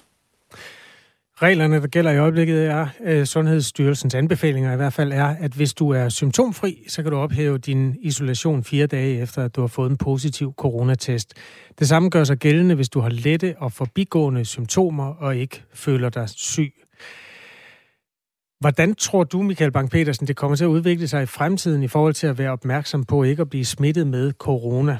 Reglerne, der gælder i øjeblikket, er øh, Sundhedsstyrelsens anbefalinger i hvert fald er, at hvis du er symptomfri, så kan du ophæve din isolation fire dage efter, at du har fået en positiv coronatest. Det samme gør sig gældende, hvis du har lette og forbigående symptomer og ikke føler dig syg. Hvordan tror du, Michael Bang-Petersen, det kommer til at udvikle sig i fremtiden i forhold til at være opmærksom på ikke at blive smittet med corona?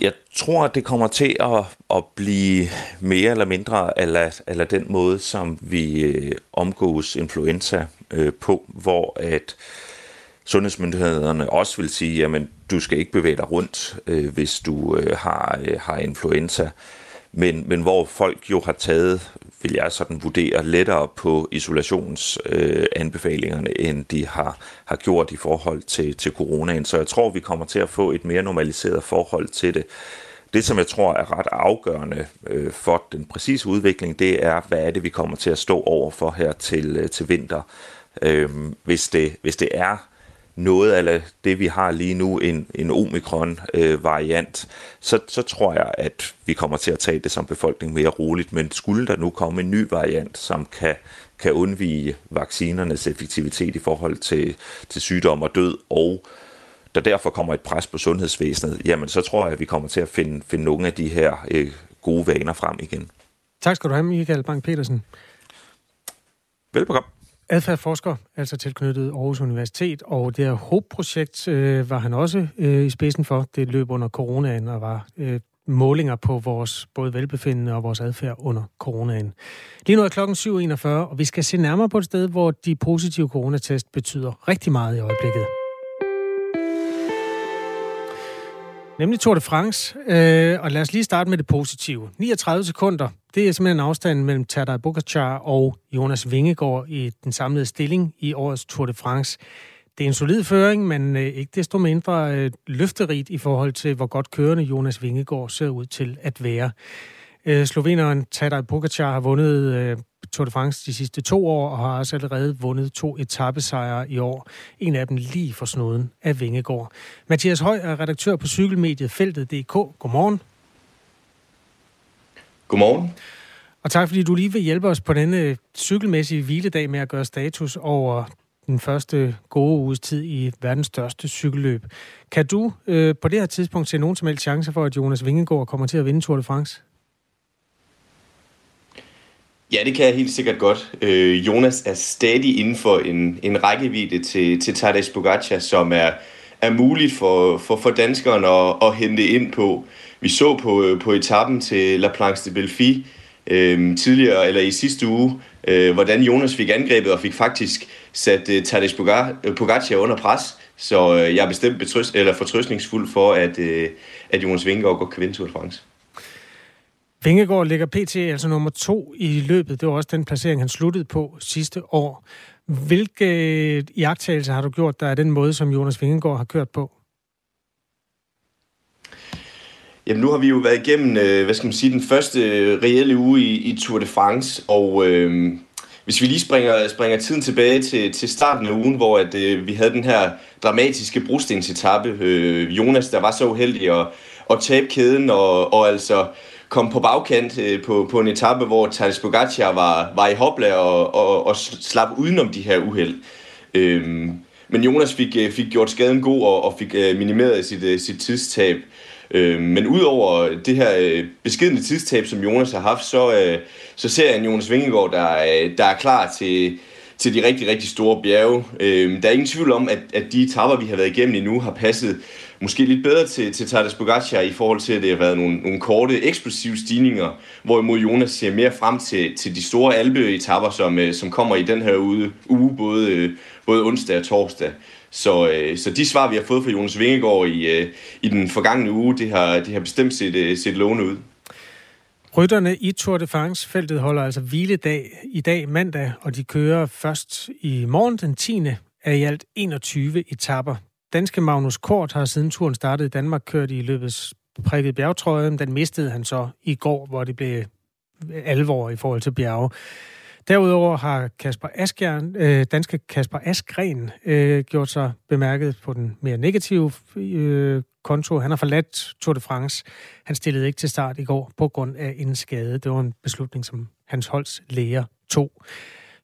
Jeg tror, at det kommer til at, at blive mere eller mindre eller, eller den måde, som vi øh, omgås influenza øh, på, hvor at sundhedsmyndighederne også vil sige, jamen du skal ikke bevæge dig rundt, øh, hvis du øh, har, øh, har influenza. Men, men hvor folk jo har taget, vil jeg sådan vurdere, lettere på isolationsanbefalingerne, øh, end de har, har gjort i forhold til, til coronaen. Så jeg tror, vi kommer til at få et mere normaliseret forhold til det. Det, som jeg tror er ret afgørende øh, for den præcise udvikling, det er, hvad er det, vi kommer til at stå over for her til, øh, til vinter. Øh, hvis, det, hvis det er noget af det, vi har lige nu, en, en omikron-variant, øh, så, så tror jeg, at vi kommer til at tage det som befolkning mere roligt. Men skulle der nu komme en ny variant, som kan, kan undvige vaccinernes effektivitet i forhold til, til sygdom og død, og der derfor kommer et pres på sundhedsvæsenet, jamen så tror jeg, at vi kommer til at finde, finde nogle af de her øh, gode vaner frem igen. Tak skal du have, Michael Bang-Petersen. Velbekomme adfærdsforsker, altså tilknyttet Aarhus Universitet, og det her HOPE-projekt øh, var han også øh, i spidsen for. Det løb under coronaen og var øh, målinger på vores både velbefindende og vores adfærd under coronaen. Lige nu er klokken 7.41, og vi skal se nærmere på et sted, hvor de positive coronatest betyder rigtig meget i øjeblikket. Nemlig Tour de France. Øh, og lad os lige starte med det positive. 39 sekunder, det er simpelthen afstanden mellem Tadej Pogacar og Jonas Vingegaard i den samlede stilling i årets Tour de France. Det er en solid føring, men øh, ikke desto mindre øh, løfterigt i forhold til, hvor godt kørende Jonas Vingegaard ser ud til at være. Øh, sloveneren Tadej Pogacar har vundet Tour de France de sidste to år, og har også allerede vundet to etappesejre i år. En af dem lige for snuden af Vingegård. Mathias Høj er redaktør på cykelmediet Feltet.dk. Godmorgen. Godmorgen. Og tak fordi du lige vil hjælpe os på denne cykelmæssige hviledag med at gøre status over den første gode uges tid i verdens største cykelløb. Kan du øh, på det her tidspunkt se nogen som helst chance for, at Jonas Vingegaard kommer til at vinde Tour de France? Ja, det kan jeg helt sikkert godt. Øh, Jonas er stadig inden for en, en rækkevidde til, til Tadej Pogacar, som er, er muligt for, for, for danskeren at, at hente ind på. Vi så på, øh, på etappen til La Planche de Belfi øh, tidligere, eller i sidste uge, øh, hvordan Jonas fik angrebet og fik faktisk sat øh, Tadej Pogacar øh, under pres. Så øh, jeg er bestemt betrøst, eller fortrøstningsfuld for, at, øh, at Jonas Vingegaard går kan vinde Tour de France. Vingegaard ligger pt. altså nummer to i løbet. Det var også den placering, han sluttede på sidste år. Hvilke øh, jagttagelser har du gjort, der er den måde, som Jonas Vingegaard har kørt på? Jamen nu har vi jo været igennem, øh, hvad skal man sige, den første øh, reelle uge i, i Tour de France, og øh, hvis vi lige springer, springer tiden tilbage til, til starten af ugen, hvor at, øh, vi havde den her dramatiske brostensetappe. Øh, Jonas, der var så uheldig at, at tabe kæden, og, og altså kom på bagkant øh, på, på en etape, hvor Tadej Pogacar var, var i hopla og, og, og slap udenom de her uheld. Øh, men Jonas fik, øh, fik gjort skaden god og, og fik øh, minimeret sit, øh, sit tidstab. Øh, Øh, men udover det her øh, tidstab, som Jonas har haft, så, øh, så ser jeg en Jonas Vingegaard, der, øh, der er klar til, til de rigtig, rigtig store bjerge. Øh, der er ingen tvivl om, at, at de etapper, vi har været igennem endnu, har passet måske lidt bedre til, til Tadej Pogacar i forhold til, at det har været nogle, nogle korte, eksplosive stigninger, hvorimod Jonas ser mere frem til, til de store alpeetapper, som, øh, som kommer i den her uge, uge både, øh, både onsdag og torsdag. Så, øh, så de svar, vi har fået fra Jonas Vingegaard i, øh, i den forgangne uge, det har, det har bestemt set, øh, set lovende ud. Rytterne i Tour de France-feltet holder altså hviledag i dag mandag, og de kører først i morgen den 10. af i alt 21 etapper. Danske Magnus Kort har siden turen startede i Danmark kørt i løbets prikket bjergtrøje. Den mistede han så i går, hvor det blev alvor i forhold til bjerge. Derudover har Kasper Askjern, øh, danske Kasper Askren øh, gjort sig bemærket på den mere negative øh, konto. Han har forladt Tour de France. Han stillede ikke til start i går på grund af en skade. Det var en beslutning, som hans holds læger tog.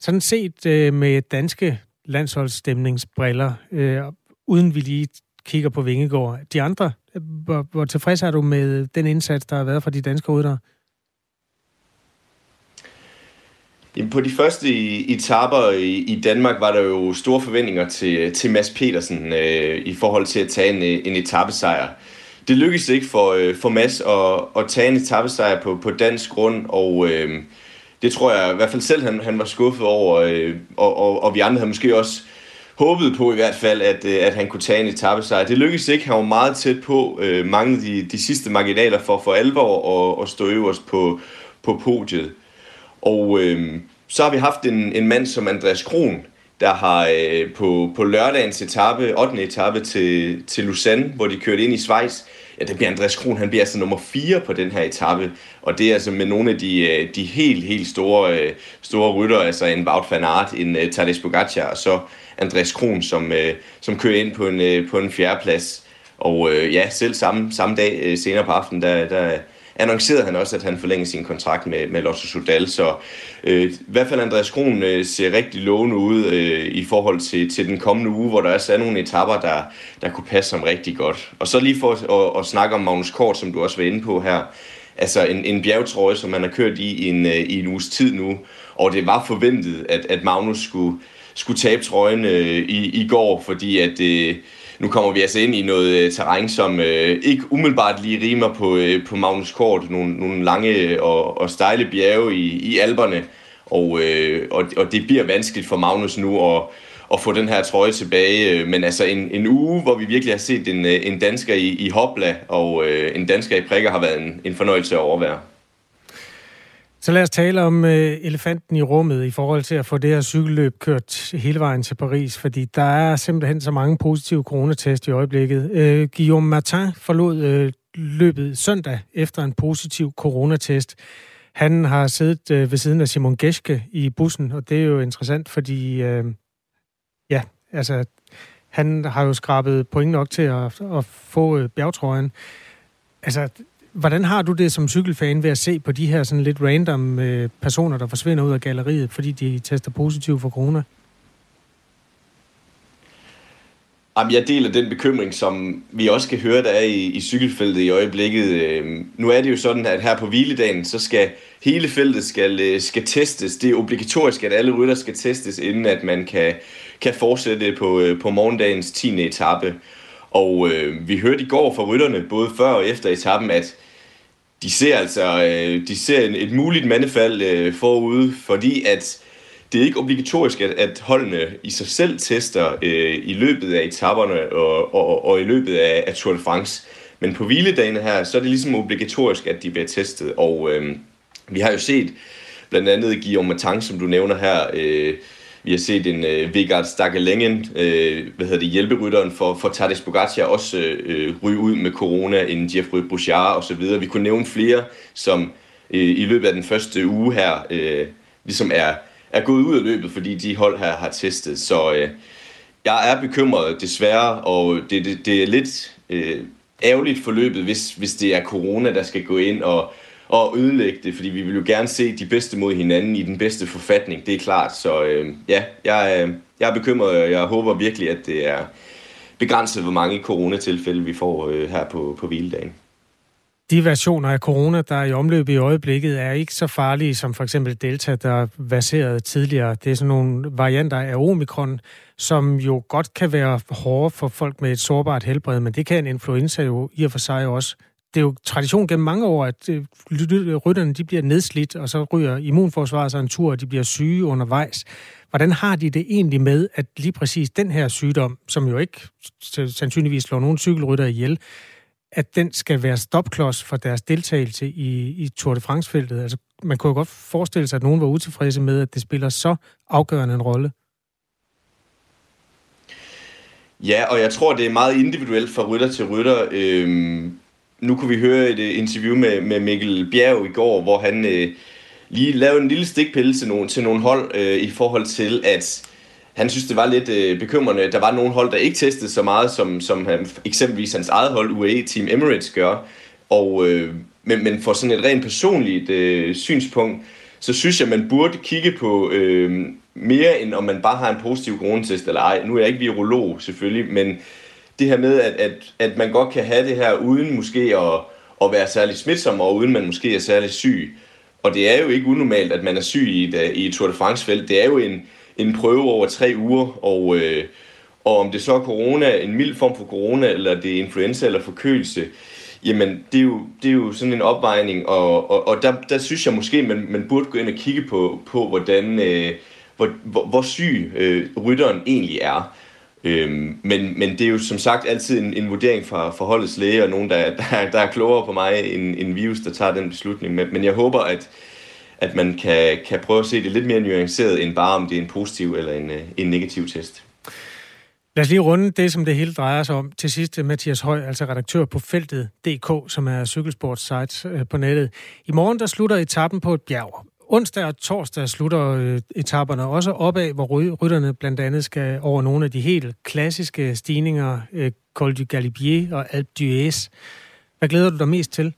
Sådan set øh, med danske landsholdsstemningsbriller, øh, uden vi lige kigger på Vingegård. De andre, øh, hvor, hvor tilfreds er du med den indsats, der har været fra de danske ryttere? Jamen, på de første etaper i, i Danmark var der jo store forventninger til, til Mads Petersen øh, i forhold til at tage en, øh, en etappesejr. det lykkedes ikke for, øh, for Mads at, at tage en etappesejr på, på dansk grund, og øh, det tror jeg i hvert fald selv, han, han var skuffet over, øh, og, og, og vi andre havde måske også håbet på i hvert fald, at, øh, at han kunne tage en etappesejr. Det lykkedes ikke, han var meget tæt på øh, mange af de, de sidste marginaler for for alvor at, at stå øverst på, på podiet. Og øh, så har vi haft en, en mand som Andreas Kron, der har øh, på, på lørdagens etape, 8. etape til, til Lausanne, hvor de kørte ind i Schweiz, ja, det bliver Andreas Kron, han bliver altså nummer 4 på den her etape, og det er altså med nogle af de, øh, de helt, helt store, øh, store rytter, altså en Wout van Aert, en øh, uh, Tadej Pogacar, og så Andreas Kron, som, uh, som kører ind på en, uh, på en fjerdeplads. Og uh, ja, selv samme, samme dag uh, senere på aftenen, der, der annoncerede han også, at han forlænger sin kontrakt med, med Lotto Sudal. Så øh, i hvert fald Andreas Kron øh, ser rigtig lovende ud øh, i forhold til, til den kommende uge, hvor der også er nogle etapper, der, der kunne passe som rigtig godt. Og så lige for at, at, at snakke om Magnus Kort, som du også var inde på her. Altså en, en bjergtrøje, som man har kørt i i en, øh, i en uges tid nu. Og det var forventet, at, at Magnus skulle, skulle tabe trøjen øh, i, i går, fordi at... Øh, nu kommer vi altså ind i noget øh, terræn, som øh, ikke umiddelbart lige rimer på, øh, på Magnus Kort. Nogle, nogle lange øh, og, og stejle bjerge i, i alberne, og, øh, og, og det bliver vanskeligt for Magnus nu at, at få den her trøje tilbage. Øh, men altså en, en uge, hvor vi virkelig har set en, en dansker i, i hopla, og øh, en dansker i prikker har været en, en fornøjelse at overvære. Så lad os tale om øh, elefanten i rummet i forhold til at få det her cykelløb kørt hele vejen til Paris, fordi der er simpelthen så mange positive coronatest i øjeblikket. Øh, Guillaume Martin forlod øh, løbet søndag efter en positiv coronatest. Han har siddet øh, ved siden af Simon Geske i bussen, og det er jo interessant, fordi øh, ja, altså, han har jo skrabet point nok til at, at få øh, bjergtrøjen. Altså, Hvordan har du det som cykelfan ved at se på de her sådan lidt random øh, personer, der forsvinder ud af galleriet, fordi de tester positiv for corona? Jamen, jeg deler den bekymring, som vi også kan høre, der er i, i cykelfeltet i øjeblikket. Øh, nu er det jo sådan, at her på hviledagen, så skal hele feltet skal, øh, skal testes. Det er obligatorisk, at alle rytter skal testes, inden at man kan, kan fortsætte på, øh, på morgendagens 10. etape. Og øh, vi hørte i går fra rytterne, både før og efter etappen, at de ser altså øh, de ser et muligt mandefald øh, forude, fordi at det er ikke obligatorisk, at, at holdene i sig selv tester øh, i løbet af etaperne og, og, og i løbet af, af Tour de France. Men på hviledagene her, så er det ligesom obligatorisk, at de bliver testet. Og øh, vi har jo set blandt andet Guillaume Matang, som du nævner her, øh, vi har set en øh, Vigard Stakkelengen, øh, hvad hedder det, hjælperytteren for, for Tadej Pogacar, også øh, ryge ud med corona, en Jeffrey Bouchard osv. Vi kunne nævne flere, som øh, i løbet af den første uge her, øh, ligesom er, er gået ud af løbet, fordi de hold her har testet. Så øh, jeg er bekymret desværre, og det, det, det er lidt øh, ærgerligt for løbet, hvis, hvis det er corona, der skal gå ind og og ødelægge det, fordi vi vil jo gerne se de bedste mod hinanden i den bedste forfatning, det er klart. Så øh, ja, jeg, øh, jeg er bekymret, og jeg håber virkelig, at det er begrænset, hvor mange coronatilfælde vi får øh, her på, på hviledagen. De versioner af corona, der er i omløb i øjeblikket, er ikke så farlige som for eksempel Delta, der verserede tidligere. Det er sådan nogle varianter af omikron, som jo godt kan være hårde for folk med et sårbart helbred, men det kan en influenza jo i og for sig også det er jo tradition gennem mange år, at øh, rytterne de bliver nedslidt, og så ryger immunforsvaret sig en tur, og de bliver syge undervejs. Hvordan har de det egentlig med, at lige præcis den her sygdom, som jo ikke sandsynligvis slår nogen cykelrytter ihjel, at den skal være stopklods for deres deltagelse i, i Tour de France-feltet? Altså, man kunne jo godt forestille sig, at nogen var utilfredse med, at det spiller så afgørende en rolle. Ja, og jeg tror, det er meget individuelt fra rytter til rytter. Øhm, nu kunne vi høre et øh, interview med, med Mikkel Bjerg i går, hvor han øh, lige lavede en lille stikpille til nogle, til nogle hold øh, i forhold til, at han synes, det var lidt øh, bekymrende. Der var nogle hold, der ikke testede så meget, som, som han, eksempelvis hans eget hold, UAE Team Emirates, gør. Og, øh, men, men for sådan et rent personligt øh, synspunkt, så synes jeg, man burde kigge på øh, mere, end om man bare har en positiv coronatest eller ej. Nu er jeg ikke virolog selvfølgelig, men det her med, at, at, at man godt kan have det her uden måske at, at være særlig smitsom, og uden man måske er særlig syg. Og det er jo ikke unormalt, at man er syg i et, øh, i et Tour de France-felt. Det er jo en, en prøve over tre uger, og, øh, Og om det så er corona, en mild form for corona, eller det er influenza eller forkølelse, jamen det er jo, det er jo sådan en opvejning, og, og, og der, der synes jeg måske, man, man burde gå ind og kigge på, på hvordan, øh, hvor, hvor, hvor syg øh, rytteren egentlig er. Øhm, men, men det er jo som sagt altid en, en vurdering fra, fra holdets læge, og nogen, der, [LAUGHS] der, der er klogere på mig end, end virus, der tager den beslutning. Men, men jeg håber, at, at man kan, kan prøve at se det lidt mere nuanceret, end bare om det er en positiv eller en, øh, en negativ test. Lad os lige runde det, som det hele drejer sig om. Til sidst, Mathias Høj, altså redaktør på feltet.dk, som er cykelsports site øh, på nettet. I morgen, der slutter etappen på et bjerg. Onsdag og torsdag slutter øh, etaperne også opad, hvor rytterne blandt andet skal over nogle af de helt klassiske stigninger, øh, Col du Galibier og Alpe d'Huez. Hvad glæder du dig mest til?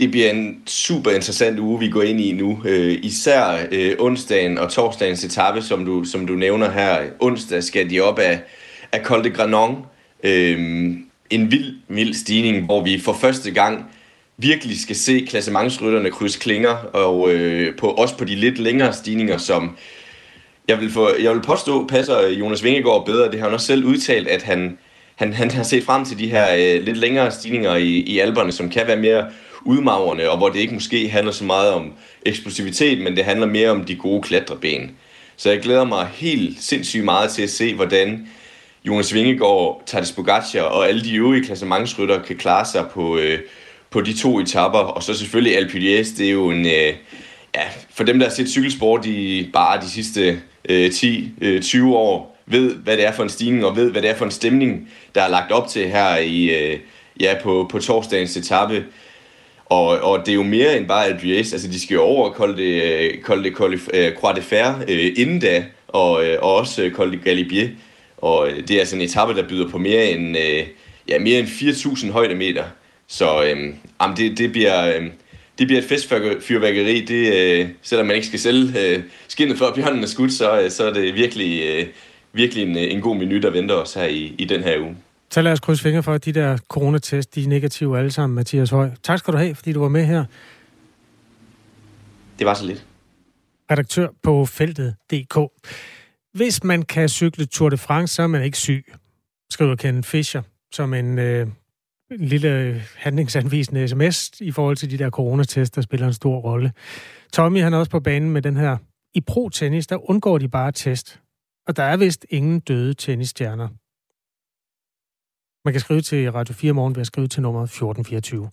det bliver en super interessant uge, vi går ind i nu. Øh, især øh, onsdagen og torsdagens etape, som du, som du nævner her. Onsdag skal de op af, af Col de Granon. Øh, en vild, vild stigning, hvor vi for første gang virkelig skal se klassementsrytterne krydse klinger, og øh, på, også på de lidt længere stigninger, som jeg vil, få, jeg vil påstå, passer Jonas Vingegaard bedre. Det har han også selv udtalt, at han, han, han har set frem til de her øh, lidt længere stigninger i, i alberne, som kan være mere udmagrende, og hvor det ikke måske handler så meget om eksplosivitet, men det handler mere om de gode klatreben. Så jeg glæder mig helt sindssygt meget til at se, hvordan Jonas Vingegaard, Tadej Pogacar og alle de øvrige klassementsrytter kan klare sig på, øh, på de to etapper. Og så selvfølgelig Alpe d'Huez, det er jo en... Øh, ja, for dem, der har set cykelsport i bare de sidste øh, 10-20 øh, år, ved, hvad det er for en stigning, og ved, hvad det er for en stemning, der er lagt op til her i, øh, ja, på, på torsdagens etape. Og, og det er jo mere end bare Albies. Altså, de skal jo over Col de, Col de, Col Croix de Fer øh, inden da, og, øh, og også øh, Col de Galibier. Og øh, det er altså en etape, der byder på mere end, øh, ja, mere end 4.000 højdemeter. Så øh, jamen, det, det, bliver, øh, det bliver et festfyrværkeri. Det, øh, selvom man ikke skal sælge øh, skinnet før bjørnen er skudt, så, så er det virkelig, øh, virkelig en, en god menu, der venter os her i, i den her uge. Så lad os krydse fingre for, at de der coronatest, de er negative alle sammen, Mathias Høj. Tak skal du have, fordi du var med her. Det var så lidt. Redaktør på feltet.dk. Hvis man kan cykle Tour de France, så er man ikke syg, skriver Ken Fischer, som en, øh, en lille handlingsanvisende sms i forhold til de der coronatest, der spiller en stor rolle. Tommy han er også på banen med den her. I pro-tennis, der undgår de bare test. Og der er vist ingen døde tennisstjerner. Man kan skrive til Radio 4 morgen ved at skrive til nummer 1424.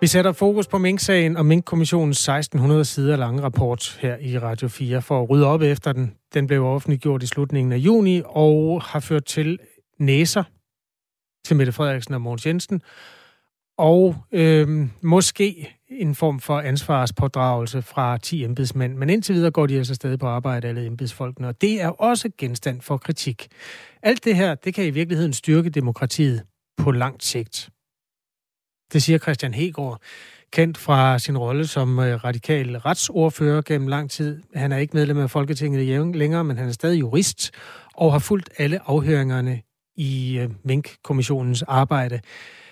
Vi sætter fokus på Mink-sagen og Mink-kommissionens 1600 sider lange rapport her i Radio 4 for at rydde op efter den. Den blev offentliggjort i slutningen af juni og har ført til næser til Mette Frederiksen og Mogens Jensen, og øh, måske en form for ansvarspådragelse fra 10 embedsmænd. Men indtil videre går de altså stadig på arbejde, alle embedsfolkene, og det er også genstand for kritik. Alt det her, det kan i virkeligheden styrke demokratiet på langt sigt. Det siger Christian Hegård, kendt fra sin rolle som øh, radikal retsordfører gennem lang tid. Han er ikke medlem af Folketinget længere, men han er stadig jurist og har fulgt alle afhøringerne i øh, Mink-kommissionens arbejde.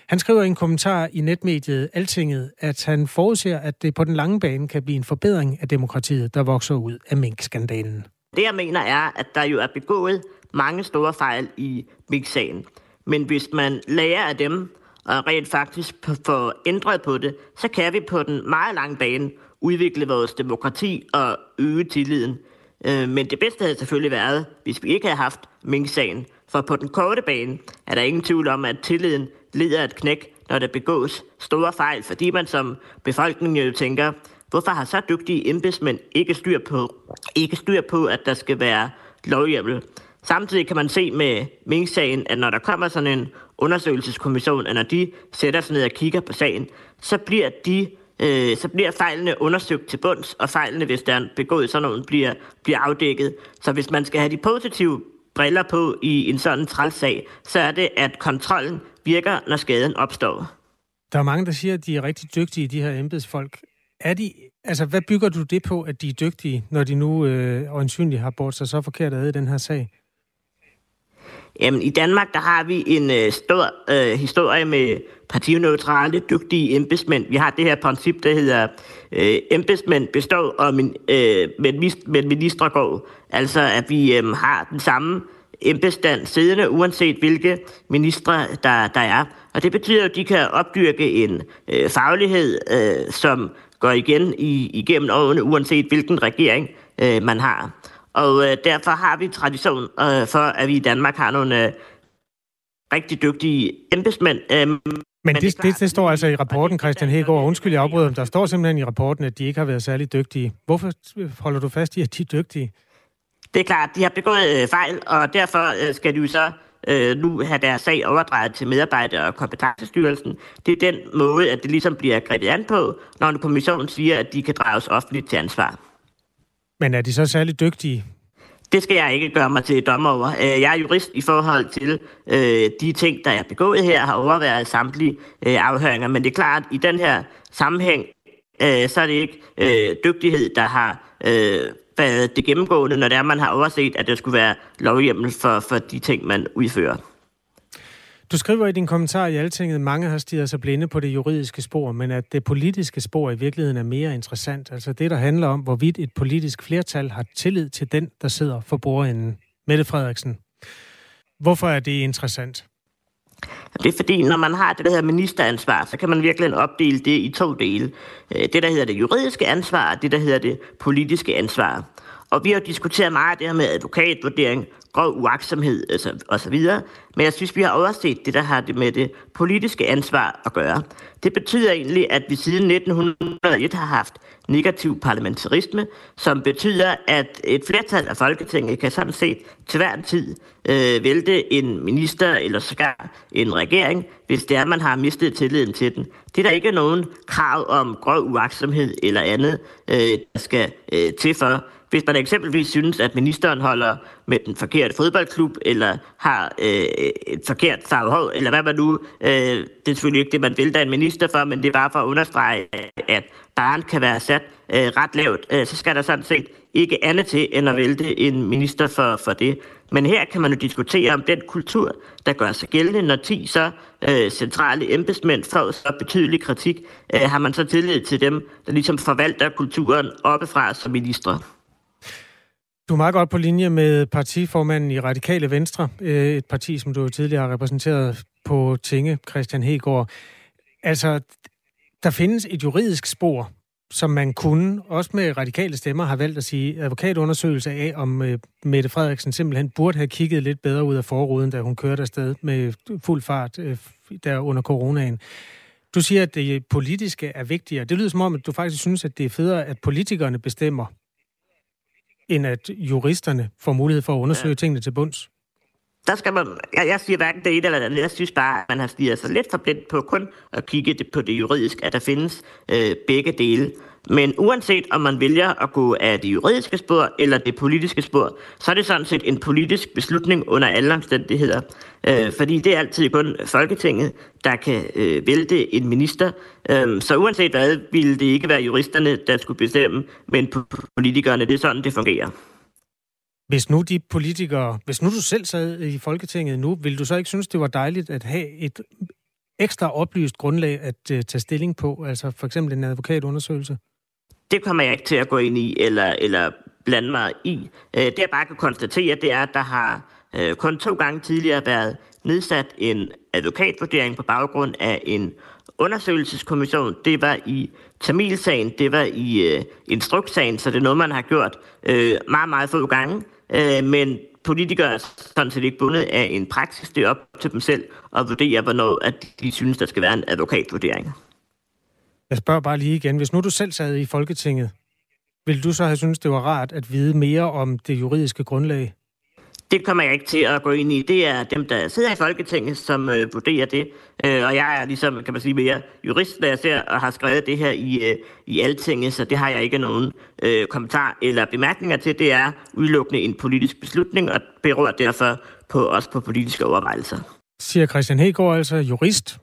Han skriver i en kommentar i netmediet Altinget, at han forudser, at det på den lange bane kan blive en forbedring af demokratiet, der vokser ud af mink-skandalen. Det jeg mener er, at der jo er begået mange store fejl i mink-sagen. Men hvis man lærer af dem, og rent faktisk får ændret på det, så kan vi på den meget lange bane udvikle vores demokrati og øge tilliden. Øh, men det bedste havde selvfølgelig været, hvis vi ikke havde haft mink-sagen. For på den korte bane er der ingen tvivl om, at tilliden lider et knæk, når der begås store fejl, fordi man som befolkning jo tænker, hvorfor har så dygtige embedsmænd ikke styr på, ikke styr på at der skal være lovhjemmel. Samtidig kan man se med Mink-sagen, at når der kommer sådan en undersøgelseskommission, og når de sætter sig ned og kigger på sagen, så bliver de øh, så bliver fejlene undersøgt til bunds, og fejlene, hvis der er begået sådan noget, bliver, bliver afdækket. Så hvis man skal have de positive briller på i en sådan trælsag, så er det, at kontrollen virker, når skaden opstår. Der er mange, der siger, at de er rigtig dygtige, de her embedsfolk. Er de, altså, hvad bygger du det på, at de er dygtige, når de nu øh, øjensynligt har bort sig så forkert ad i den her sag? Jamen, i Danmark der har vi en øh, stor øh, historie med partineutrale, dygtige embedsmænd. Vi har det her princip, der hedder øh, embedsmænd består, og min, øh, men, men ministre går. Altså, at vi øh, har den samme embedsstand siddende, uanset hvilke ministre der, der er. Og det betyder, at de kan opdyrke en øh, faglighed, øh, som går igen i, igennem årene, uanset hvilken regering øh, man har. Og øh, derfor har vi tradition øh, for, at vi i Danmark har nogle øh, rigtig dygtige embedsmænd. Øh, men, men det, det, det, det står altså i rapporten, Christian Hegård. Undskyld, jeg afbryder. Der står simpelthen i rapporten, at de ikke har været særlig dygtige. Hvorfor holder du fast i, at de er dygtige? Det er klart, de har begået øh, fejl, og derfor øh, skal de jo så øh, nu have deres sag overdraget til medarbejder- og kompetencestyrelsen. Det er den måde, at det ligesom bliver grebet an på, når en kommission siger, at de kan drages offentligt til ansvar. Men er de så særlig dygtige? Det skal jeg ikke gøre mig til dommer over. Øh, jeg er jurist i forhold til øh, de ting, der er begået her, har overværet samtlige øh, afhøringer. Men det er klart, at i den her sammenhæng, øh, så er det ikke øh, dygtighed, der har øh, været det gennemgående, når det er, man har overset, at der skulle være lovhjemmel for, for de ting, man udfører. Du skriver i din kommentar i Altinget, at mange har stiget sig blinde på det juridiske spor, men at det politiske spor i virkeligheden er mere interessant. Altså det, der handler om, hvorvidt et politisk flertal har tillid til den, der sidder for bordenden. Mette Frederiksen. Hvorfor er det interessant? Det er fordi, når man har det, der hedder ministeransvar, så kan man virkelig opdele det i to dele. Øh, det, der hedder det juridiske ansvar, og det, der hedder det politiske ansvar. Og vi har diskuteret meget det her med advokatvurdering, grov uaksomhed altså, øh, osv. Men jeg synes, vi har overset det, der har det med det politiske ansvar at gøre. Det betyder egentlig, at vi siden 1901 har haft negativ parlamentarisme, som betyder, at et flertal af Folketinget kan sådan set til hver tid øh, vælte en minister eller sågar en regering, hvis det er, man har mistet tilliden til den. Det er der ikke nogen krav om grov uaksomhed eller andet, øh, der skal øh, til for. Hvis man eksempelvis synes, at ministeren holder med den forkerte fodboldklub, eller har øh, et forkert farve eller hvad man nu... Øh, det er selvfølgelig ikke det, man vil, der en minister for, men det er bare for at understrege, at barn kan være sat øh, ret lavt. Øh, så skal der sådan set ikke andet til, end at vælte en minister for, for det. Men her kan man jo diskutere om den kultur, der gør sig gældende, når 10 så øh, centrale embedsmænd får så betydelig kritik, øh, har man så tillid til dem, der ligesom forvalter kulturen oppefra som ministre. Du er meget godt på linje med partiformanden i Radikale Venstre, øh, et parti, som du tidligere har repræsenteret på Tinge, Christian Hegård. Altså, der findes et juridisk spor, som man kunne, også med radikale stemmer, har valgt at sige advokatundersøgelse af, om øh, Mette Frederiksen simpelthen burde have kigget lidt bedre ud af forruden, da hun kørte afsted med fuld fart øh, der under coronaen. Du siger, at det politiske er vigtigere. Det lyder som om, at du faktisk synes, at det er federe, at politikerne bestemmer, end at juristerne får mulighed for at undersøge ja. tingene til bunds? Der skal man, jeg, jeg siger hverken det ene eller det andet. Jeg synes bare, at man har stiget sig lidt for blind på kun at kigge på det juridiske, at der findes øh, begge dele. Men uanset om man vælger at gå af det juridiske spor eller det politiske spor, så er det sådan set en politisk beslutning under alle omstændigheder. Øh, fordi det er altid kun Folketinget, der kan øh, vælte en minister. Øh, så uanset hvad, ville det ikke være juristerne, der skulle bestemme, men politikerne. Det er sådan, det fungerer. Hvis nu de politikere, hvis nu du selv sad i Folketinget nu, ville du så ikke synes, det var dejligt at have et ekstra oplyst grundlag at uh, tage stilling på, altså for eksempel en advokatundersøgelse? Det kommer jeg ikke til at gå ind i eller, eller blande mig i. Uh, det jeg bare kan konstatere, det er, at der har uh, kun to gange tidligere været nedsat en advokatvurdering på baggrund af en undersøgelseskommission. Det var i Tamilsagen, det var i øh, instrukssagen, så det er noget, man har gjort øh, meget, meget få gange. Øh, men politikere er sådan set ikke bundet af en praksis. Det er op til dem selv at vurdere, hvornår at de synes, der skal være en advokatvurdering. Jeg spørger bare lige igen. Hvis nu du selv sad i Folketinget, ville du så have synes det var rart at vide mere om det juridiske grundlag? Det kommer jeg ikke til at gå ind i. Det er dem, der sidder i Folketinget, som øh, vurderer det. Øh, og jeg er ligesom, kan man sige, mere jurist, når jeg ser og har skrevet det her i, øh, i Altinget, så det har jeg ikke nogen øh, kommentar eller bemærkninger til. Det er udelukkende en politisk beslutning, og beror derfor på os på politiske overvejelser. Siger Christian Hegård, altså jurist,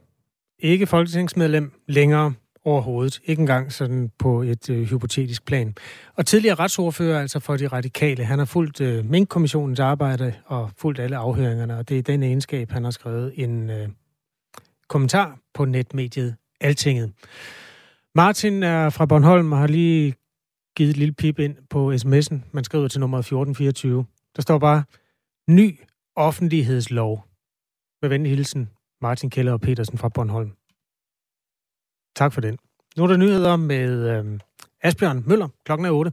ikke folketingsmedlem længere, overhovedet. Ikke engang sådan på et øh, hypotetisk plan. Og tidligere retsordfører, altså for de radikale, han har fulgt øh, Mink-kommissionens arbejde og fulgt alle afhøringerne, og det er den egenskab, han har skrevet en øh, kommentar på netmediet Altinget. Martin er fra Bornholm og har lige givet et lille pip ind på sms'en. Man skriver til nummer 1424. Der står bare, ny offentlighedslov. Med venlig hilsen, Martin Keller og Petersen fra Bornholm. Tak for den. Nu er der nyheder med øh, Asbjørn Møller. Klokken er 8.